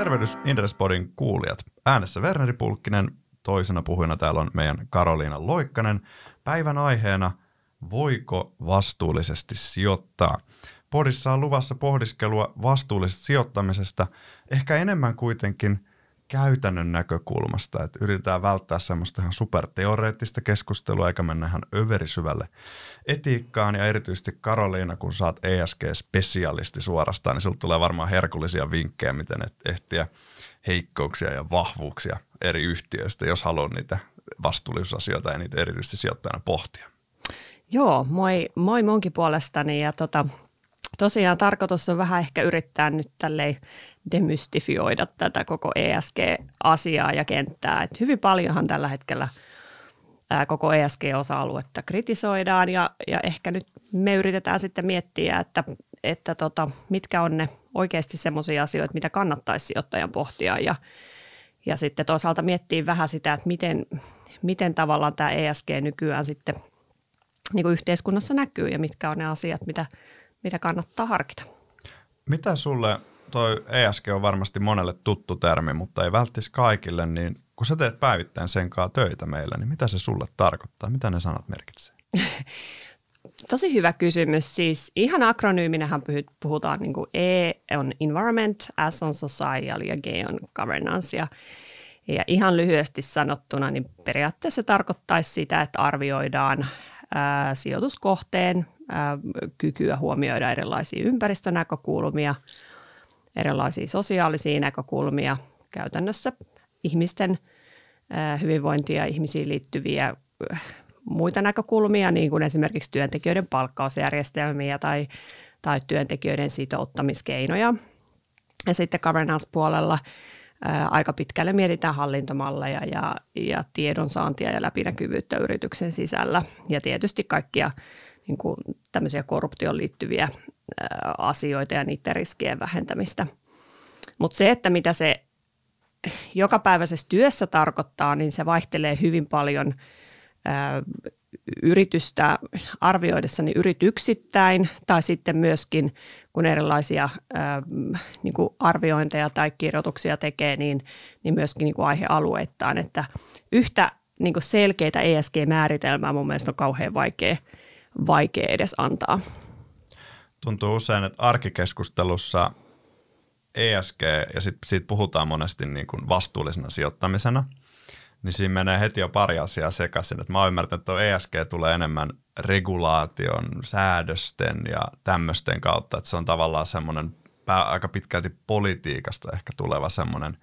Tervehdys Inderespodin kuulijat. Äänessä Werneri Pulkkinen, toisena puhujana täällä on meidän Karoliina Loikkanen. Päivän aiheena, voiko vastuullisesti sijoittaa? Podissa on luvassa pohdiskelua vastuullisesta sijoittamisesta, ehkä enemmän kuitenkin käytännön näkökulmasta, että yritetään välttää semmoista ihan superteoreettista keskustelua eikä mennä ihan överisyvälle etiikkaan ja erityisesti Karoliina, kun saat ESG-spesialisti suorastaan, niin sinulle tulee varmaan herkullisia vinkkejä, miten et ehtiä heikkouksia ja vahvuuksia eri yhtiöistä, jos haluat niitä vastuullisuusasioita ja niitä erityisesti sijoittajana pohtia. Joo, moi, moi munkin puolestani ja tota, tosiaan tarkoitus on vähän ehkä yrittää nyt tälleen demystifioida tätä koko ESG-asiaa ja kenttää. Et hyvin paljonhan tällä hetkellä koko ESG-osa-aluetta kritisoidaan ja, ja ehkä nyt me yritetään sitten miettiä, että, että tota, mitkä on ne oikeasti semmoisia asioita, mitä kannattaisi sijoittajan pohtia ja, ja sitten toisaalta miettiä vähän sitä, että miten, miten tavallaan tämä ESG nykyään sitten niin kuin yhteiskunnassa näkyy ja mitkä on ne asiat, mitä, mitä kannattaa harkita. Mitä sulle, toi ESG on varmasti monelle tuttu termi, mutta ei välttis kaikille, niin kun sä teet päivittäin sen kanssa töitä meillä, niin mitä se sulle tarkoittaa? Mitä ne sanat merkitsee? Tosi hyvä kysymys. Siis ihan akronyyminähän puhutaan niin kuin E on environment, S on social ja G on governance. Ja, ja ihan lyhyesti sanottuna, niin periaatteessa se tarkoittaisi sitä, että arvioidaan ää, sijoituskohteen ää, kykyä huomioida erilaisia ympäristönäkökulmia, erilaisia sosiaalisia näkökulmia, käytännössä ihmisten hyvinvointia ja ihmisiin liittyviä muita näkökulmia, niin kuin esimerkiksi työntekijöiden palkkausjärjestelmiä tai, tai työntekijöiden sitouttamiskeinoja. Ja sitten governance-puolella ää, aika pitkälle mietitään hallintomalleja ja, ja tiedonsaantia ja läpinäkyvyyttä yrityksen sisällä. Ja tietysti kaikkia niin kuin tämmöisiä korruptioon liittyviä asioita ja niiden riskien vähentämistä. Mutta se, että mitä se jokapäiväisessä työssä tarkoittaa, niin se vaihtelee hyvin paljon yritystä arvioidessani yrityksittäin tai sitten myöskin kun erilaisia niin kuin arviointeja tai kirjoituksia tekee, niin, niin myöskin niin kuin aihealueittain, että yhtä niin kuin selkeitä ESG-määritelmää mun mielestä on kauhean vaikea, vaikea edes antaa. Tuntuu usein, että arkikeskustelussa ESG, ja sit, siitä puhutaan monesti niin kuin vastuullisena sijoittamisena, niin siinä menee heti jo pari asiaa sekaisin. Että mä oon ymmärtänyt, että ESG tulee enemmän regulaation, säädösten ja tämmöisten kautta, että se on tavallaan semmoinen aika pitkälti politiikasta ehkä tuleva semmoinen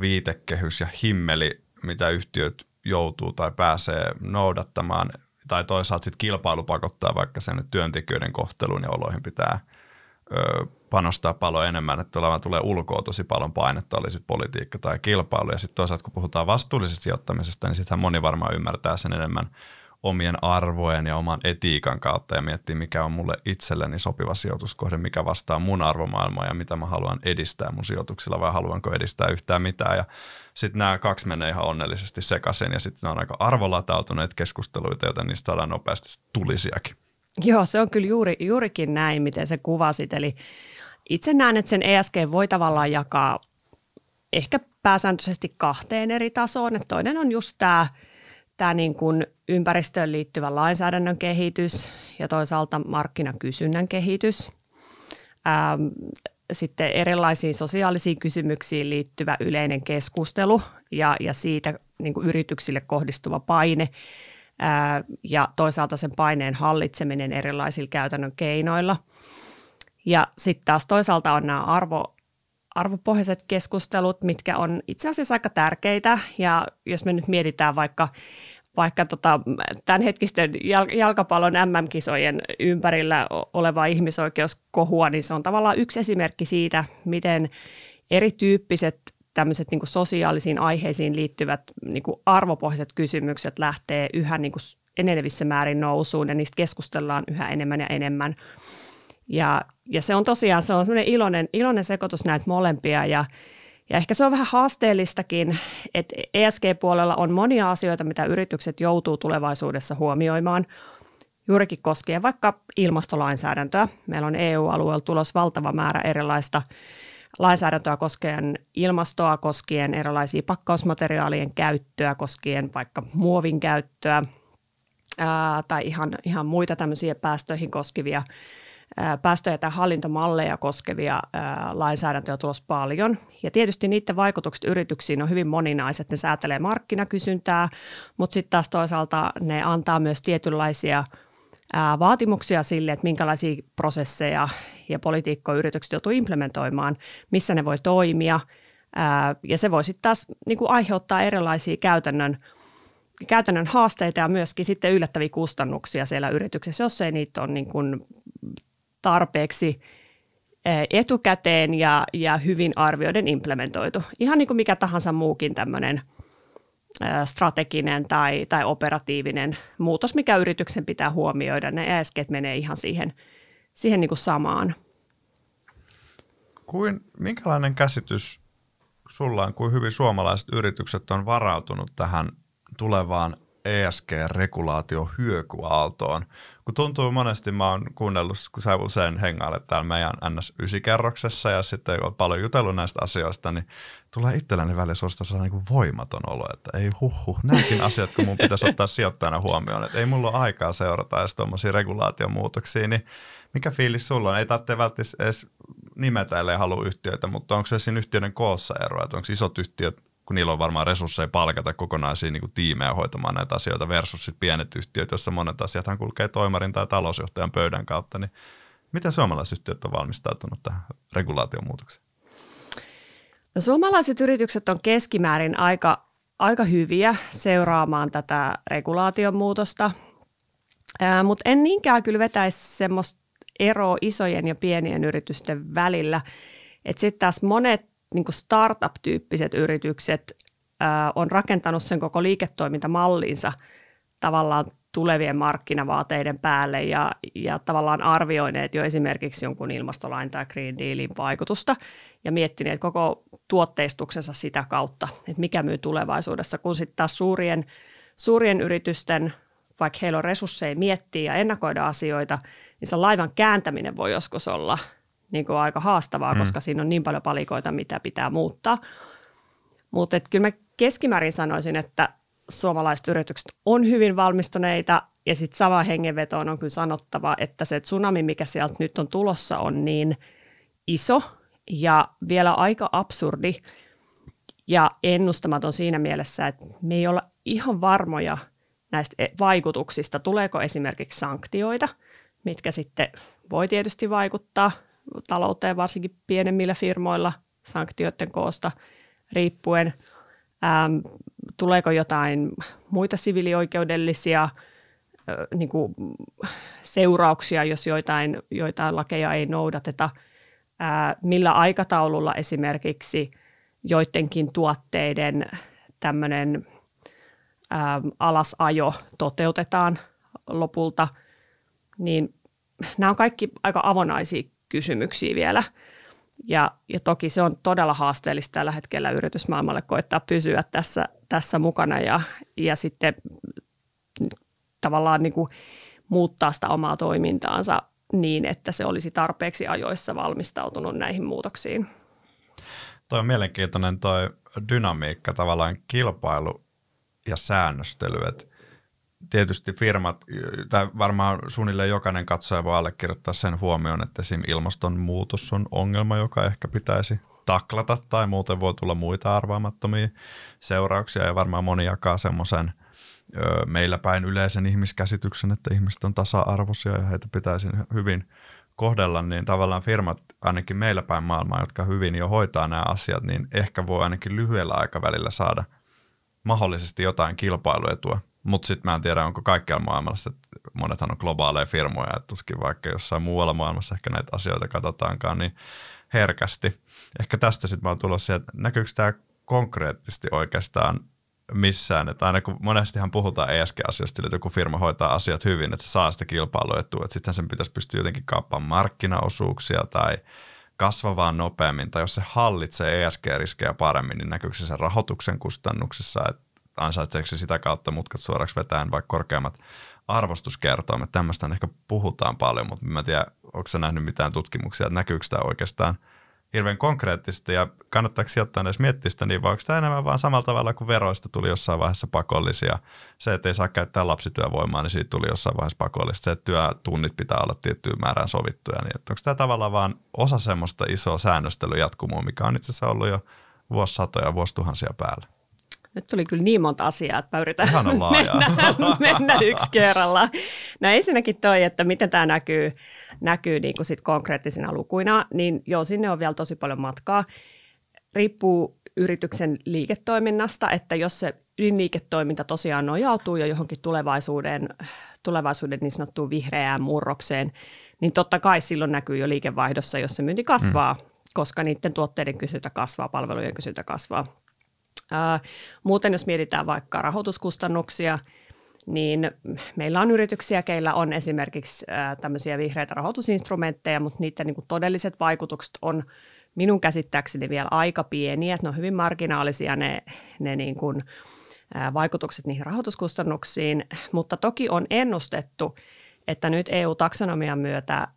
viitekehys ja himmeli, mitä yhtiöt joutuu tai pääsee noudattamaan, tai toisaalta sitten kilpailu pakottaa vaikka sen, työntekijöiden kohteluun ja oloihin pitää ö, panostaa paljon enemmän, että tulevan tulee ulkoa tosi paljon painetta, oli sitten politiikka tai kilpailu. Ja sitten toisaalta kun puhutaan vastuullisesta sijoittamisesta, niin sittenhän moni varmaan ymmärtää sen enemmän omien arvojen ja oman etiikan kautta ja miettii, mikä on mulle itselleni sopiva sijoituskohde, mikä vastaa mun arvomaailmaa ja mitä mä haluan edistää mun sijoituksilla vai haluanko edistää yhtään mitään. Ja sitten nämä kaksi menee ihan onnellisesti sekaisin ja sitten ne on aika arvolatautuneet keskusteluita, joten niistä saadaan nopeasti tulisiakin. Joo, se on kyllä juuri, juurikin näin, miten se kuvasit. Eli itse näen, että sen ESG voi tavallaan jakaa ehkä pääsääntöisesti kahteen eri tasoon. Että toinen on just tämä, tämä niin kuin ympäristöön liittyvä lainsäädännön kehitys ja toisaalta markkinakysynnän kehitys. Ähm, sitten erilaisiin sosiaalisiin kysymyksiin liittyvä yleinen keskustelu ja, ja siitä niin kuin yrityksille kohdistuva paine ää, ja toisaalta sen paineen hallitseminen erilaisilla käytännön keinoilla – ja sitten taas toisaalta on nämä arvo, arvopohjaiset keskustelut, mitkä on itse asiassa aika tärkeitä. Ja jos me nyt mietitään vaikka, vaikka tota, tämänhetkisten jalkapallon MM-kisojen ympärillä olevaa ihmisoikeuskohua, niin se on tavallaan yksi esimerkki siitä, miten erityyppiset tämmöiset niin sosiaalisiin aiheisiin liittyvät niin arvopohjaiset kysymykset lähtee yhä niin enenevissä määrin nousuun ja niistä keskustellaan yhä enemmän ja enemmän. Ja, ja se on tosiaan se on iloinen, iloinen sekoitus näitä molempia ja, ja ehkä se on vähän haasteellistakin, että ESG-puolella on monia asioita, mitä yritykset joutuu tulevaisuudessa huomioimaan. Juurikin koskien vaikka ilmastolainsäädäntöä. Meillä on EU-alueella tulos valtava määrä erilaista lainsäädäntöä koskien ilmastoa, koskien erilaisia pakkausmateriaalien käyttöä, koskien vaikka muovin käyttöä ää, tai ihan, ihan muita tämmöisiä päästöihin koskevia päästöjä tai hallintomalleja koskevia lainsäädäntöjä tulossa paljon. Ja tietysti niiden vaikutukset yrityksiin on hyvin moninaiset. Ne säätelee markkinakysyntää, mutta sitten taas toisaalta ne antaa myös tietynlaisia vaatimuksia sille, että minkälaisia prosesseja ja politiikkoja yritykset joutuu implementoimaan, missä ne voi toimia. Ja se voi sitten taas niin kuin aiheuttaa erilaisia käytännön käytännön haasteita ja myöskin sitten yllättäviä kustannuksia siellä yrityksessä, jos ei niitä ole niin kuin tarpeeksi etukäteen ja, ja hyvin arvioiden implementoitu. Ihan niin kuin mikä tahansa muukin tämmöinen strateginen tai, tai operatiivinen muutos, mikä yrityksen pitää huomioida. Ne ESG menee ihan siihen, siihen niin kuin samaan. Kuin, minkälainen käsitys sulla on, kuin hyvin suomalaiset yritykset on varautunut tähän tulevaan ESG-regulaatio hyökyaaltoon. Kun tuntuu monesti, mä oon kuunnellut, kun sä usein hengailet täällä meidän NS9-kerroksessa ja sitten on paljon jutellut näistä asioista, niin tulee itselläni välillä suorastaan sellainen niin voimaton olo, että ei huhu, nämäkin asiat, kun mun pitäisi ottaa sijoittajana huomioon, että ei mulla ole aikaa seurata edes tuommoisia regulaatiomuutoksia, niin mikä fiilis sulla on? Ei tarvitse välttämättä edes nimetä, ellei halua yhtiöitä, mutta onko se siinä yhtiöiden koossa eroa, että onko isot yhtiöt kun niillä on varmaan resursseja palkata kokonaisia niin kuin tiimejä hoitamaan näitä asioita versus sit pienet yhtiöt, joissa monet asiathan kulkee toimarin tai talousjohtajan pöydän kautta, niin miten suomalaiset yhtiöt on valmistautunut tähän regulaatiomuutokseen? No, suomalaiset yritykset on keskimäärin aika, aika hyviä seuraamaan tätä regulaatiomuutosta, mutta en niinkään kyllä vetäisi semmoista eroa isojen ja pienien yritysten välillä. Sitten taas monet niin startup-tyyppiset yritykset ää, on rakentanut sen koko liiketoimintamallinsa tavallaan tulevien markkinavaateiden päälle ja, ja tavallaan arvioineet jo esimerkiksi jonkun ilmastolain tai Green Dealin vaikutusta ja miettineet koko tuotteistuksensa sitä kautta, että mikä myy tulevaisuudessa, kun sitten taas suurien, suurien yritysten, vaikka heillä on resursseja miettiä ja ennakoida asioita, niin se laivan kääntäminen voi joskus olla – niin kuin aika haastavaa, mm. koska siinä on niin paljon palikoita, mitä pitää muuttaa. Mutta kyllä mä keskimäärin sanoisin, että suomalaiset yritykset on hyvin valmistuneita ja sitten sama hengenvetoon on kyllä sanottava, että se tsunami, mikä sieltä nyt on tulossa, on niin iso ja vielä aika absurdi ja ennustamaton siinä mielessä, että me ei olla ihan varmoja näistä vaikutuksista. Tuleeko esimerkiksi sanktioita, mitkä sitten voi tietysti vaikuttaa – talouteen, varsinkin pienemmillä firmoilla sanktioiden koosta riippuen. Ähm, tuleeko jotain muita sivilioikeudellisia äh, niin kuin seurauksia, jos joitain, joitain lakeja ei noudateta? Äh, millä aikataululla esimerkiksi joidenkin tuotteiden tämmöinen äh, alasajo toteutetaan lopulta, niin nämä on kaikki aika avonaisia kysymyksiä vielä. Ja, ja toki se on todella haasteellista tällä hetkellä yritysmaailmalle koittaa pysyä tässä, tässä mukana ja, ja sitten tavallaan niin kuin muuttaa sitä omaa toimintaansa niin, että se olisi tarpeeksi ajoissa valmistautunut näihin muutoksiin. Toi on mielenkiintoinen toi dynamiikka, tavallaan kilpailu ja säännöstely, että tietysti firmat, tai varmaan suunnilleen jokainen katsoja voi allekirjoittaa sen huomioon, että esim. ilmastonmuutos on ongelma, joka ehkä pitäisi taklata, tai muuten voi tulla muita arvaamattomia seurauksia, ja varmaan moni jakaa semmoisen meillä päin yleisen ihmiskäsityksen, että ihmiset on tasa-arvoisia ja heitä pitäisi hyvin kohdella, niin tavallaan firmat ainakin meillä päin maailmaa, jotka hyvin jo hoitaa nämä asiat, niin ehkä voi ainakin lyhyellä aikavälillä saada mahdollisesti jotain kilpailuetua mutta sitten mä en tiedä, onko kaikkialla maailmassa, että monethan on globaaleja firmoja, että tuskin vaikka jossain muualla maailmassa ehkä näitä asioita katsotaankaan niin herkästi. Ehkä tästä sitten mä oon tulossa, että näkyykö tämä konkreettisesti oikeastaan missään, että aina kun monestihan puhutaan ESG-asioista, että joku firma hoitaa asiat hyvin, että se saa sitä kilpailuetua, että sitten sen pitäisi pystyä jotenkin kaappaamaan markkinaosuuksia tai kasvavaan nopeammin, tai jos se hallitsee ESG-riskejä paremmin, niin näkyykö se sen rahoituksen kustannuksissa, että ansaitseeko se sitä kautta mutkat suoraksi vetään vaikka korkeammat arvostuskertoimet. Tämmöistä ehkä puhutaan paljon, mutta mä en tiedä, onko sä nähnyt mitään tutkimuksia, että näkyykö tämä oikeastaan hirveän konkreettista ja kannattaako sijoittaa edes miettiä sitä niin, vai onko tämä enemmän vaan samalla tavalla kuin veroista tuli jossain vaiheessa pakollisia. Se, että ei saa käyttää lapsityövoimaa, niin siitä tuli jossain vaiheessa pakollista. Se, että työtunnit pitää olla tiettyyn määrään sovittuja. Niin, onko tämä tavallaan vaan osa semmoista isoa säännöstelyjatkumoa, mikä on itse asiassa ollut jo vuosisatoja, vuosituhansia päällä? Nyt tuli kyllä niin monta asiaa, että mä yritän mennä, mennä yksi kerrallaan. No ensinnäkin toi, että miten tämä näkyy, näkyy niin kuin sit konkreettisina lukuina, niin joo, sinne on vielä tosi paljon matkaa. Riippuu yrityksen liiketoiminnasta, että jos se ydinliiketoiminta tosiaan nojautuu jo johonkin tulevaisuuden, tulevaisuuden niin sanottuun vihreään murrokseen, niin totta kai silloin näkyy jo liikevaihdossa, jos se myynti kasvaa, mm. koska niiden tuotteiden kysyntä kasvaa, palvelujen kysyntä kasvaa – muuten jos mietitään vaikka rahoituskustannuksia, niin meillä on yrityksiä, keillä on esimerkiksi tämmöisiä vihreitä rahoitusinstrumentteja, mutta niiden niin todelliset vaikutukset on minun käsittääkseni vielä aika pieniä, että ne on hyvin marginaalisia ne, ne niin kuin, vaikutukset niihin rahoituskustannuksiin, mutta toki on ennustettu, että nyt EU-taksonomian myötä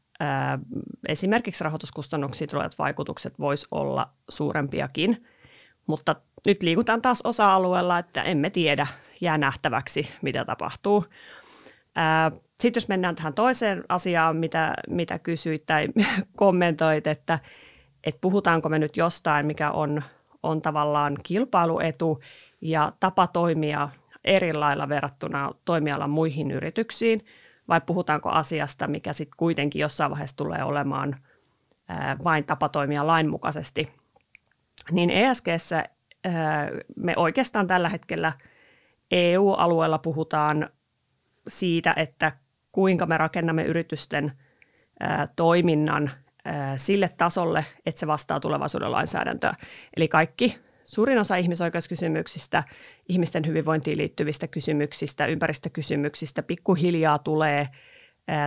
esimerkiksi rahoituskustannuksiin tulevat vaikutukset voisi olla suurempiakin, mutta nyt liikutaan taas osa-alueella, että emme tiedä, jää nähtäväksi, mitä tapahtuu. Sitten jos mennään tähän toiseen asiaan, mitä, mitä kysyit tai kommentoit, että, että puhutaanko me nyt jostain, mikä on, on tavallaan kilpailuetu ja tapa toimia eri lailla verrattuna toimialan muihin yrityksiin, vai puhutaanko asiasta, mikä sitten kuitenkin jossain vaiheessa tulee olemaan vain tapa toimia lainmukaisesti. Niin ESGssä me oikeastaan tällä hetkellä EU-alueella puhutaan siitä, että kuinka me rakennamme yritysten toiminnan sille tasolle, että se vastaa tulevaisuuden lainsäädäntöä. Eli kaikki suurin osa ihmisoikeuskysymyksistä, ihmisten hyvinvointiin liittyvistä kysymyksistä, ympäristökysymyksistä pikkuhiljaa tulee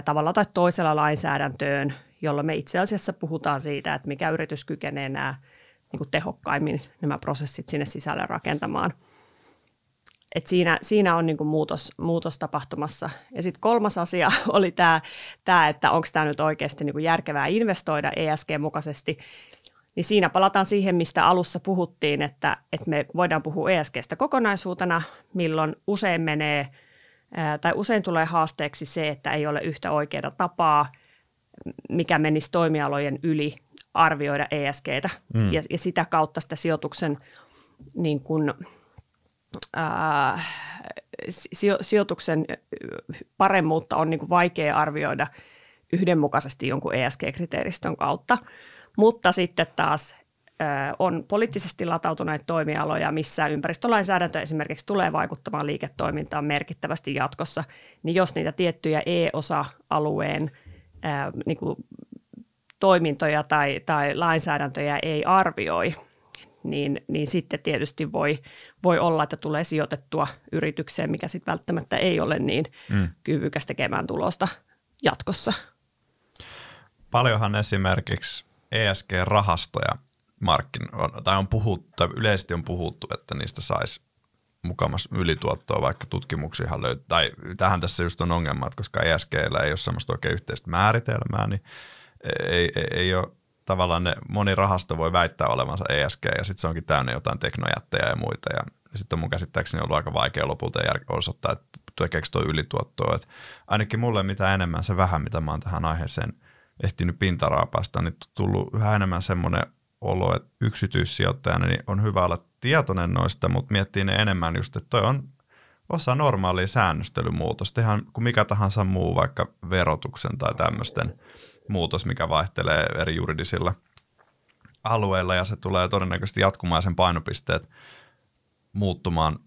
tavalla tai toisella lainsäädäntöön, jolloin me itse asiassa puhutaan siitä, että mikä yritys kykenee nämä – niin kuin tehokkaimmin nämä prosessit sinne sisälle rakentamaan. Et siinä, siinä on niin kuin muutos, muutos tapahtumassa. Ja sitten kolmas asia oli tämä, tämä että onko tämä nyt oikeasti niin kuin järkevää investoida ESG-mukaisesti. Niin siinä palataan siihen, mistä alussa puhuttiin, että, että me voidaan puhua ESGstä kokonaisuutena, milloin usein menee tai usein tulee haasteeksi se, että ei ole yhtä oikeaa tapaa, mikä menisi toimialojen yli arvioida ESGtä mm. ja, ja sitä kautta sitä sijoituksen niin kuin, ää, sijo, sijoituksen paremmuutta on niin kuin vaikea arvioida yhdenmukaisesti jonkun ESG-kriteeristön kautta. Mutta sitten taas on poliittisesti latautuneita toimialoja, missä ympäristölainsäädäntö esimerkiksi tulee vaikuttamaan liiketoimintaan merkittävästi jatkossa, niin jos niitä tiettyjä E-osa-alueen niin kuin toimintoja tai, tai lainsäädäntöjä ei arvioi, niin, niin sitten tietysti voi, voi olla, että tulee sijoitettua yritykseen, mikä sitten välttämättä ei ole niin mm. kyvykäs tekemään tulosta jatkossa. Paljonhan esimerkiksi ESG-rahastoja markkinoilla, tai on puhuttu, tai yleisesti on puhuttu, että niistä saisi mukamassa ylituottoa, vaikka tutkimuksiahan löytyy. Tai tähän tässä just on ongelma, että koska ESGllä ei ole sellaista oikein yhteistä määritelmää, niin ei, ei, ei ole tavallaan ne, moni rahasto voi väittää olevansa ESG ja sitten se onkin täynnä jotain teknojättejä ja muita ja sitten on mun käsittääkseni ollut aika vaikea lopulta osoittaa, että tekeekö tuo ylituottoa. Et ainakin mulle mitä enemmän se vähän, mitä mä oon tähän aiheeseen ehtinyt pintaraapasta, niin tullut yhä enemmän semmoinen olo, että yksityissijoittajana niin on hyvä olla tietoinen noista, mutta miettii ne enemmän just, että toi on osa normaalia säännöstelymuutosta, ihan kuin mikä tahansa muu, vaikka verotuksen tai tämmöisten muutos, mikä vaihtelee eri juridisilla alueilla ja se tulee todennäköisesti jatkumaan sen painopisteet muuttumaan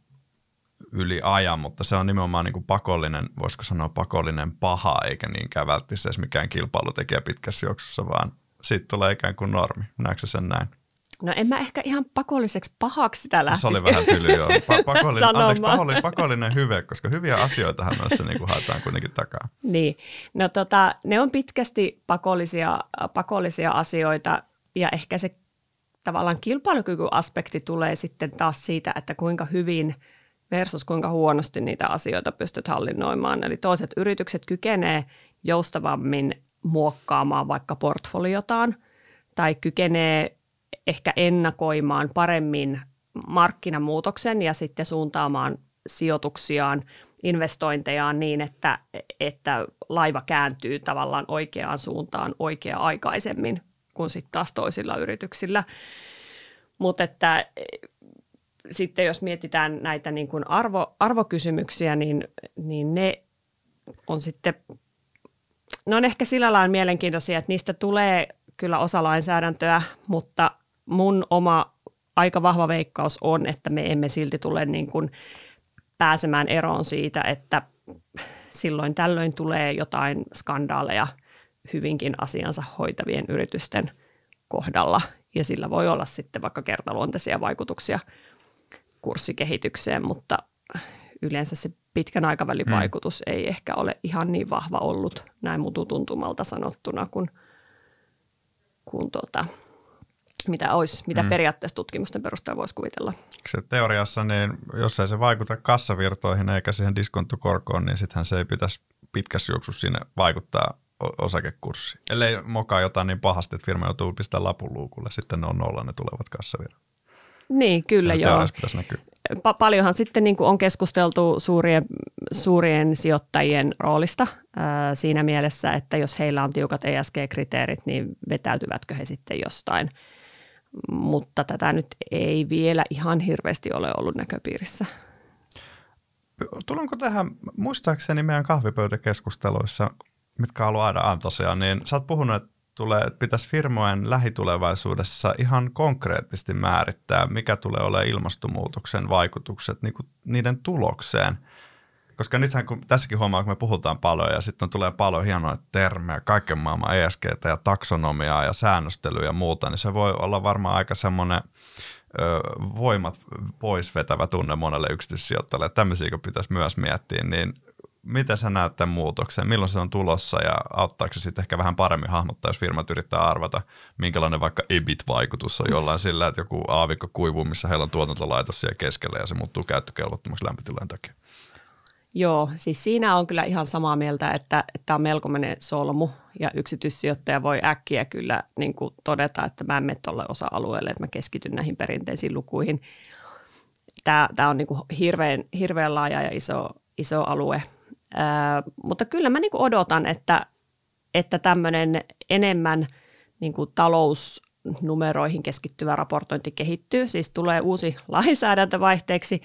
yli ajan, mutta se on nimenomaan niin kuin pakollinen, voisiko sanoa pakollinen paha, eikä niinkään välttämättä edes mikään kilpailutekijä pitkässä juoksussa, vaan siitä tulee ikään kuin normi. Näetkö sen näin? No en mä ehkä ihan pakolliseksi pahaksi sitä lähtisi. Se oli vähän tyly joo. Pa- pakollinen, anteeksi, pakollinen, pakollinen hyve, koska hyviä asioitahan noissa niin kuin haetaan kuitenkin takaa. Niin, no tota, ne on pitkästi pakollisia, pakollisia asioita ja ehkä se tavallaan kilpailukykyaspekti tulee sitten taas siitä, että kuinka hyvin versus kuinka huonosti niitä asioita pystyt hallinnoimaan. Eli toiset yritykset kykenee joustavammin muokkaamaan vaikka portfoliotaan – tai kykenee ehkä ennakoimaan paremmin markkinamuutoksen ja sitten suuntaamaan sijoituksiaan, investointejaan niin, että, että laiva kääntyy tavallaan oikeaan suuntaan oikea-aikaisemmin kuin sitten taas toisilla yrityksillä. Mutta että sitten jos mietitään näitä niin kuin arvo, arvokysymyksiä, niin, niin ne on sitten, ne on ehkä sillä lailla mielenkiintoisia, että niistä tulee kyllä osa lainsäädäntöä, mutta mun oma aika vahva veikkaus on, että me emme silti tule niin kuin pääsemään eroon siitä, että silloin tällöin tulee jotain skandaaleja hyvinkin asiansa hoitavien yritysten kohdalla. Ja sillä voi olla sitten vaikka kertaluonteisia vaikutuksia kurssikehitykseen, mutta yleensä se pitkän aikavälin mm. vaikutus ei ehkä ole ihan niin vahva ollut näin mututuntumalta sanottuna kuin, kuin tota, mitä, olisi, mitä mm. periaatteessa tutkimusten perusteella voisi kuvitella. Se teoriassa, niin jos ei se vaikuta kassavirtoihin eikä siihen diskonttokorkoon, niin sittenhän se ei pitäisi pitkässä juoksussa sinne vaikuttaa osakekurssiin. Ellei mokaa jotain niin pahasti, että firma joutuu pistämään lapun luukulle, sitten ne on nolla ne tulevat kassavirrat. Niin, kyllä ja joo. Pa- paljonhan sitten niin kuin on keskusteltu suurien, suurien sijoittajien roolista ää, siinä mielessä, että jos heillä on tiukat ESG-kriteerit, niin vetäytyvätkö he sitten jostain – mutta tätä nyt ei vielä ihan hirveästi ole ollut näköpiirissä. Tulenko tähän, muistaakseni meidän kahvipöytäkeskusteluissa, mitkä on ollut aina antoisia, niin sä oot puhunut, että tulee, pitäisi firmojen lähitulevaisuudessa ihan konkreettisesti määrittää, mikä tulee olemaan ilmastonmuutoksen vaikutukset niin kuin niiden tulokseen – koska nythän kun tässäkin huomaa, kun me puhutaan paljon ja sitten tulee paljon hienoja termejä, kaiken maailman ESG ja taksonomiaa ja säännöstelyä ja muuta, niin se voi olla varmaan aika semmoinen voimat pois vetävä tunne monelle yksityissijoittajalle. Tämmöisiä pitäisi myös miettiä, niin miten sä näet tämän muutoksen, milloin se on tulossa ja auttaako se sitten ehkä vähän paremmin hahmottaa, jos firmat yrittää arvata, minkälainen vaikka EBIT-vaikutus on jollain sillä, että joku aavikko kuivuu, missä heillä on tuotantolaitos siellä keskellä ja se muuttuu käyttökelvottomaksi lämpötilojen takia. Joo, siis siinä on kyllä ihan samaa mieltä, että tämä on melkoinen solmu ja yksityissijoittaja voi äkkiä kyllä niin kuin todeta, että mä en mene tuolle osa-alueelle, että mä keskityn näihin perinteisiin lukuihin. Tämä, tämä on niin kuin hirveän, hirveän laaja ja iso, iso alue, Ää, mutta kyllä mä niin kuin odotan, että, että tämmöinen enemmän niin kuin talous numeroihin keskittyvä raportointi kehittyy. Siis tulee uusi lainsäädäntö vaihteeksi,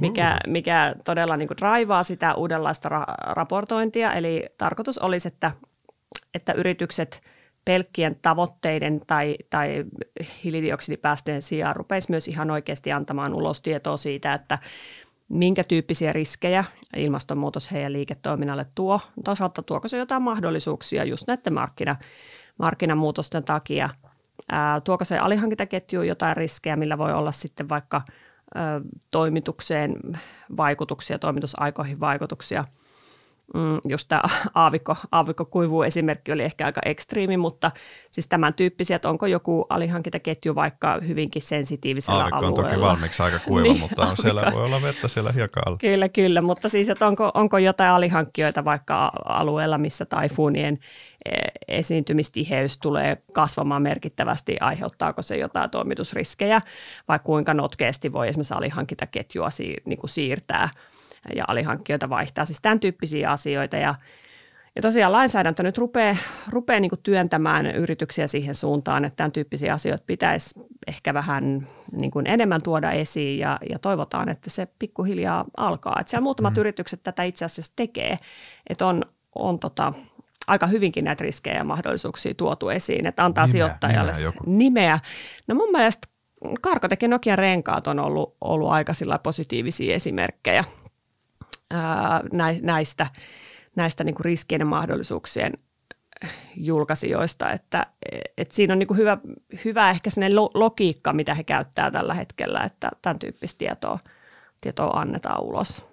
mikä, mikä todella niin kuin draivaa sitä uudenlaista ra- raportointia. Eli tarkoitus olisi, että, että yritykset pelkkien tavoitteiden tai, tai hiilidioksidipäästöjen sijaan rupeisi myös ihan oikeasti antamaan ulos tietoa siitä, että minkä tyyppisiä riskejä ilmastonmuutos heidän liiketoiminnalle tuo. Toisaalta tuoko se jotain mahdollisuuksia just näiden markkina, markkinamuutosten takia – Ää, tuoko se alihankintaketjuun jotain riskejä, millä voi olla sitten vaikka ä, toimitukseen vaikutuksia, toimitusaikoihin vaikutuksia – mm, just tämä aavikko, aavikko kuivuu esimerkki oli ehkä aika ekstriimi, mutta siis tämän tyyppisiä, että onko joku alihankintaketju vaikka hyvinkin sensitiivisellä aavikko alueella. on toki valmiiksi aika kuiva, niin, mutta on siellä voi olla vettä siellä hiekalla. Kyllä, kyllä, mutta siis, että onko, onko jotain alihankkijoita vaikka alueella, missä taifuunien e, esiintymistiheys tulee kasvamaan merkittävästi, aiheuttaako se jotain toimitusriskejä vai kuinka notkeasti voi esimerkiksi alihankintaketjua niin kuin siirtää – ja alihankkijoita vaihtaa. Siis tämän tyyppisiä asioita ja ja tosiaan lainsäädäntö nyt rupeaa, rupeaa niin työntämään yrityksiä siihen suuntaan, että tämän tyyppisiä asioita pitäisi ehkä vähän niin kuin enemmän tuoda esiin ja, ja toivotaan, että se pikkuhiljaa alkaa. Että siellä muutamat mm. yritykset tätä itse asiassa tekee, että on, on tota, aika hyvinkin näitä riskejä ja mahdollisuuksia tuotu esiin, että antaa nimeä, sijoittajalle nimeä, nimeä. No mun mielestä Karkotek ja Nokian renkaat on ollut, ollut aika positiivisia esimerkkejä – näistä, näistä niin kuin riskien ja mahdollisuuksien julkaisijoista, että, että siinä on niin kuin hyvä, hyvä ehkä sellainen logiikka, mitä he käyttää tällä hetkellä, että tämän tyyppistä tietoa, tietoa annetaan ulos.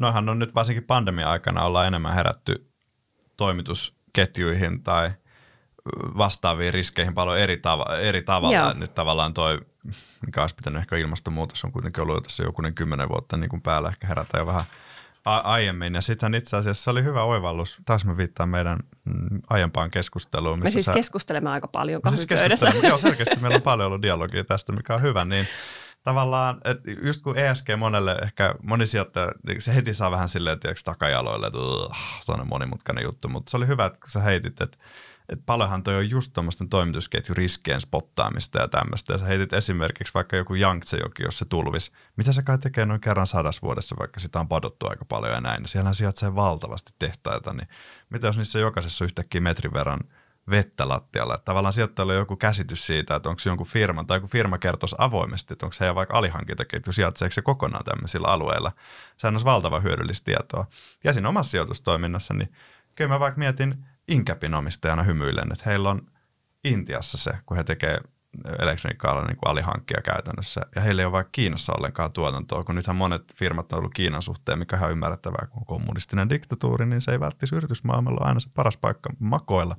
Nohan on nyt varsinkin pandemia-aikana olla enemmän herätty toimitusketjuihin tai vastaaviin riskeihin paljon eri, tava, eri tavalla. Joo. Nyt tavallaan toi mikä olisi pitänyt ehkä ilmastonmuutos on kuitenkin ollut jo tässä jokunen kymmenen vuotta niin kuin päällä ehkä herätä jo vähän, a- aiemmin. Ja sitten itse asiassa oli hyvä oivallus. Taas me viittaan meidän mm, aiempaan keskusteluun. Missä me siis sä... keskustelemme aika paljon siis keskustelemme, Joo, selkeästi meillä on paljon ollut dialogia tästä, mikä on hyvä. Niin tavallaan, että just kun ESG monelle ehkä moni sijoittaja, niin se heti saa vähän silleen, että takajaloille, että tuonne monimutkainen juttu, mutta se oli hyvä, että kun sä heitit, että että paljonhan toi on just tuommoisten toimitusketjuriskien spottaamista ja tämmöistä. Ja sä heitit esimerkiksi vaikka joku Yangtze-joki, jos se tulvis. Mitä se kai tekee noin kerran sadas vuodessa, vaikka sitä on padottu aika paljon ja näin. Siellä sijaitsee valtavasti tehtaita, niin mitä jos niissä jokaisessa yhtäkkiä metrin verran vettä lattialla. Että tavallaan sijoittajalla on joku käsitys siitä, että onko se jonkun firman tai joku firma kertoisi avoimesti, että onko se vaikka alihankintaketju, sijaitseeko se kokonaan tämmöisillä alueilla. Sehän olisi valtava hyödyllistä tietoa. Ja siinä omassa sijoitustoiminnassa, niin kyllä mä vaikka mietin Incapin omistajana hymyilen, että heillä on Intiassa se, kun he tekee elektroniikkaa niin kuin alihankkia käytännössä. Ja heillä ei ole vaikka Kiinassa ollenkaan tuotantoa, kun nythän monet firmat on ollut Kiinan suhteen, mikä on ymmärrettävää, kun on kommunistinen diktatuuri, niin se ei välttämättä yritysmaailmalla ole aina se paras paikka makoilla,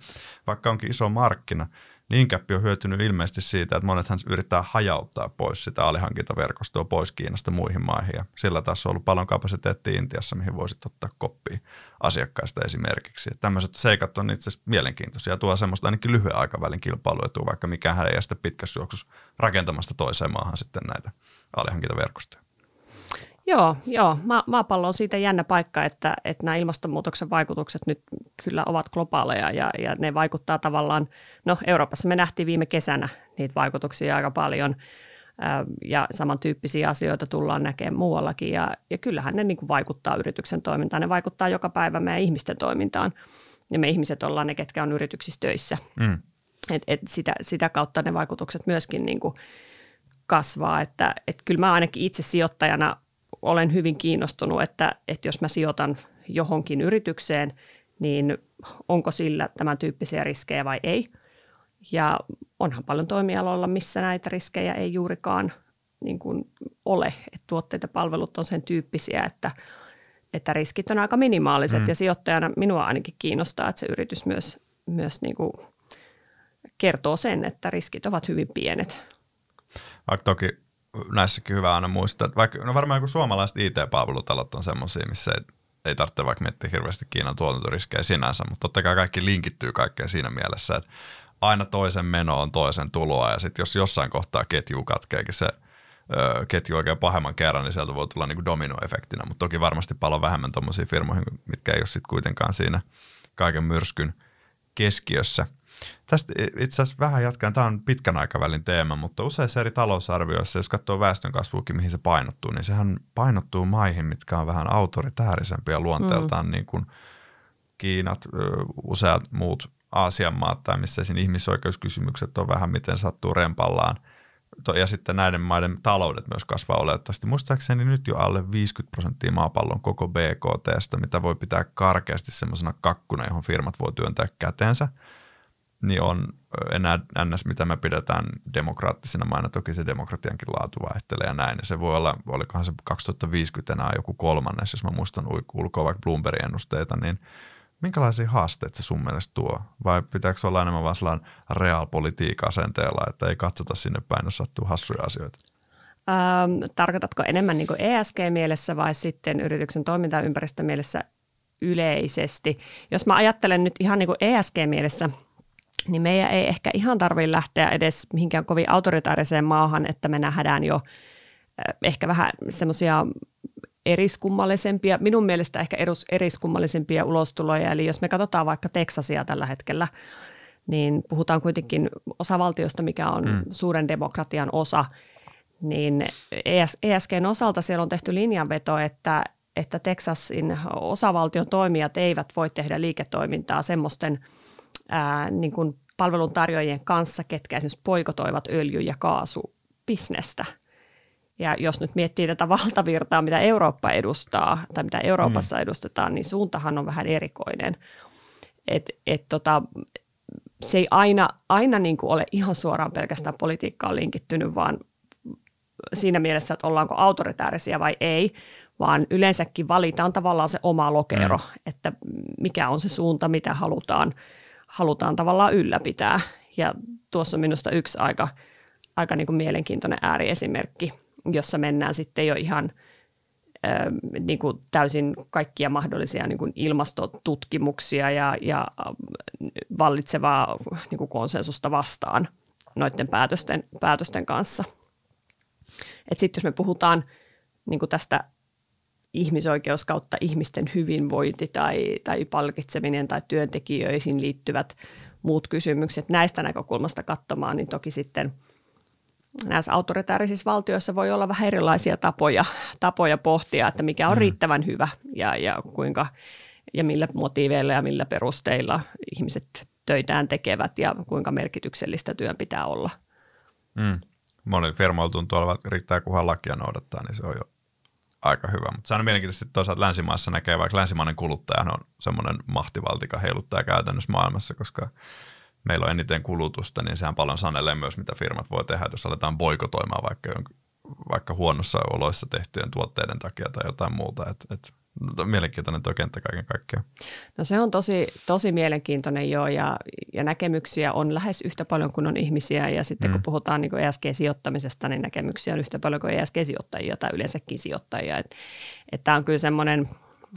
vaikka onkin iso markkina. Niin käppi on hyötynyt ilmeisesti siitä, että monethan yrittää hajauttaa pois sitä alihankintaverkostoa pois Kiinasta muihin maihin. Ja sillä taas on ollut paljon kapasiteettia Intiassa, mihin voisit ottaa koppia asiakkaista esimerkiksi. Että tämmöiset seikat on itse asiassa mielenkiintoisia ja tuo semmoista ainakin lyhyen aikavälin kilpailuetua, vaikka mikään ei sitten pitkässä juoksussa rakentamasta toiseen maahan sitten näitä alihankintaverkostoja. Joo, joo. Ma- maapallo on siitä jännä paikka, että, että nämä ilmastonmuutoksen vaikutukset nyt kyllä ovat globaaleja ja, ja ne vaikuttaa tavallaan, no Euroopassa me nähtiin viime kesänä niitä vaikutuksia aika paljon ja samantyyppisiä asioita tullaan näkemään muuallakin ja, ja kyllähän ne niin kuin vaikuttaa yrityksen toimintaan, ne vaikuttaa joka päivä meidän ihmisten toimintaan ja me ihmiset ollaan ne, ketkä on yrityksissä töissä. Mm. Et, et sitä, sitä kautta ne vaikutukset myöskin niin kuin kasvaa, että et kyllä mä ainakin itse sijoittajana olen hyvin kiinnostunut, että, että jos mä sijoitan johonkin yritykseen, niin onko sillä tämän tyyppisiä riskejä vai ei. Ja onhan paljon toimialoilla, missä näitä riskejä ei juurikaan niin kuin ole. että tuotteet ja palvelut on sen tyyppisiä, että, että riskit on aika minimaaliset. Mm. Ja sijoittajana minua ainakin kiinnostaa, että se yritys myös, myös niin kuin kertoo sen, että riskit ovat hyvin pienet. Vaikka toki näissäkin hyvä aina muistaa, että vaikka, no varmaan joku suomalaiset IT-palvelutalot on semmoisia, missä ei, ei tarvitse vaikka miettiä hirveästi Kiinan tuotantoriskejä sinänsä, mutta totta kai kaikki linkittyy kaikkeen siinä mielessä, että aina toisen meno on toisen tuloa ja sitten jos jossain kohtaa ketju katkeekin se ö, ketju oikein pahemman kerran, niin sieltä voi tulla niin dominoefektinä, mutta toki varmasti paljon vähemmän tuommoisia firmoihin, mitkä ei ole sitten kuitenkaan siinä kaiken myrskyn keskiössä – Tästä itse asiassa vähän jatkan, tämä on pitkän aikavälin teema, mutta useissa eri talousarvioissa, jos katsoo väestönkasvuukin, mihin se painottuu, niin sehän painottuu maihin, mitkä on vähän autoritäärisempiä luonteeltaan, mm. niin kuin Kiinat, useat muut Aasian maat tai missä siinä ihmisoikeuskysymykset on vähän miten sattuu rempallaan. Ja sitten näiden maiden taloudet myös kasvaa olettavasti. Muistaakseni nyt jo alle 50 prosenttia maapallon koko BKTstä, mitä voi pitää karkeasti semmoisena kakkuna, johon firmat voi työntää käteensä – niin on enää ns. mitä me pidetään demokraattisena maina. Toki se demokratiankin laatu vaihtelee ja näin. Ja se voi olla, olikohan se 2050 enää joku kolmannes, jos mä muistan ulkoa vaikka Bloombergin ennusteita, niin minkälaisia haasteita se sun mielestä tuo? Vai pitääkö olla enemmän vaan sellainen realpolitiikan asenteella, että ei katsota sinne päin, jos sattuu hassuja asioita? Ähm, tarkoitatko enemmän niin ESG-mielessä vai sitten yrityksen toimintaympäristön mielessä yleisesti? Jos mä ajattelen nyt ihan niin ESG-mielessä – niin meidän ei ehkä ihan tarvitse lähteä edes mihinkään kovin autoritaariseen maahan, että me nähdään jo ehkä vähän semmoisia eriskummallisempia, minun mielestä ehkä eriskummallisempia ulostuloja. Eli jos me katsotaan vaikka Teksasia tällä hetkellä, niin puhutaan kuitenkin osavaltiosta, mikä on mm. suuren demokratian osa, niin ESGn e osalta siellä on tehty linjanveto, että, että Teksasin osavaltion toimijat eivät voi tehdä liiketoimintaa semmoisten – ää, niin kuin palveluntarjoajien kanssa, ketkä esimerkiksi poikotoivat öljy- ja kaasubisnestä. Ja jos nyt miettii tätä valtavirtaa, mitä Eurooppa edustaa tai mitä Euroopassa mm. edustetaan, niin suuntahan on vähän erikoinen. Et, et tota, se ei aina, aina niin kuin ole ihan suoraan pelkästään politiikkaan linkittynyt, vaan siinä mielessä, että ollaanko autoritäärisiä vai ei, vaan yleensäkin valitaan tavallaan se oma lokero, mm. että mikä on se suunta, mitä halutaan – halutaan tavallaan ylläpitää. Ja tuossa on minusta yksi aika, aika niin kuin mielenkiintoinen ääriesimerkki, jossa mennään sitten jo ihan niin kuin täysin kaikkia mahdollisia niin kuin ilmastotutkimuksia ja, ja vallitsevaa niin kuin konsensusta vastaan noiden päätösten, päätösten kanssa. Sitten jos me puhutaan niin kuin tästä ihmisoikeus kautta ihmisten hyvinvointi tai, tai palkitseminen tai työntekijöihin liittyvät muut kysymykset näistä näkökulmasta katsomaan, niin toki sitten – näissä autoritaarisissa valtioissa voi olla vähän erilaisia tapoja, tapoja pohtia, että mikä on mm. riittävän hyvä ja, ja kuinka ja millä motiiveilla ja millä perusteilla ihmiset töitään tekevät ja kuinka merkityksellistä työn pitää olla. Mm. Moni firmoilla tuntuu olevan, että riittää kunhan lakia noudattaa, niin se on jo aika hyvä. Mutta se on mielenkiintoista, että toisaalta länsimaissa näkee, vaikka länsimainen kuluttaja on semmoinen mahtivaltika heiluttaja käytännössä maailmassa, koska meillä on eniten kulutusta, niin sehän paljon sanelee myös, mitä firmat voi tehdä, jos aletaan boikotoimaan vaikka, vaikka huonossa oloissa tehtyjen tuotteiden takia tai jotain muuta. Et, et, mielenkiintoinen tuo kenttä kaiken kaikkiaan. No se on tosi, tosi mielenkiintoinen jo ja, ja näkemyksiä on lähes yhtä paljon kuin on ihmisiä ja sitten mm. kun puhutaan niin ESG-sijoittamisesta, niin näkemyksiä on yhtä paljon kuin ESG-sijoittajia tai yleensäkin sijoittajia. Että et tämä on kyllä semmoinen,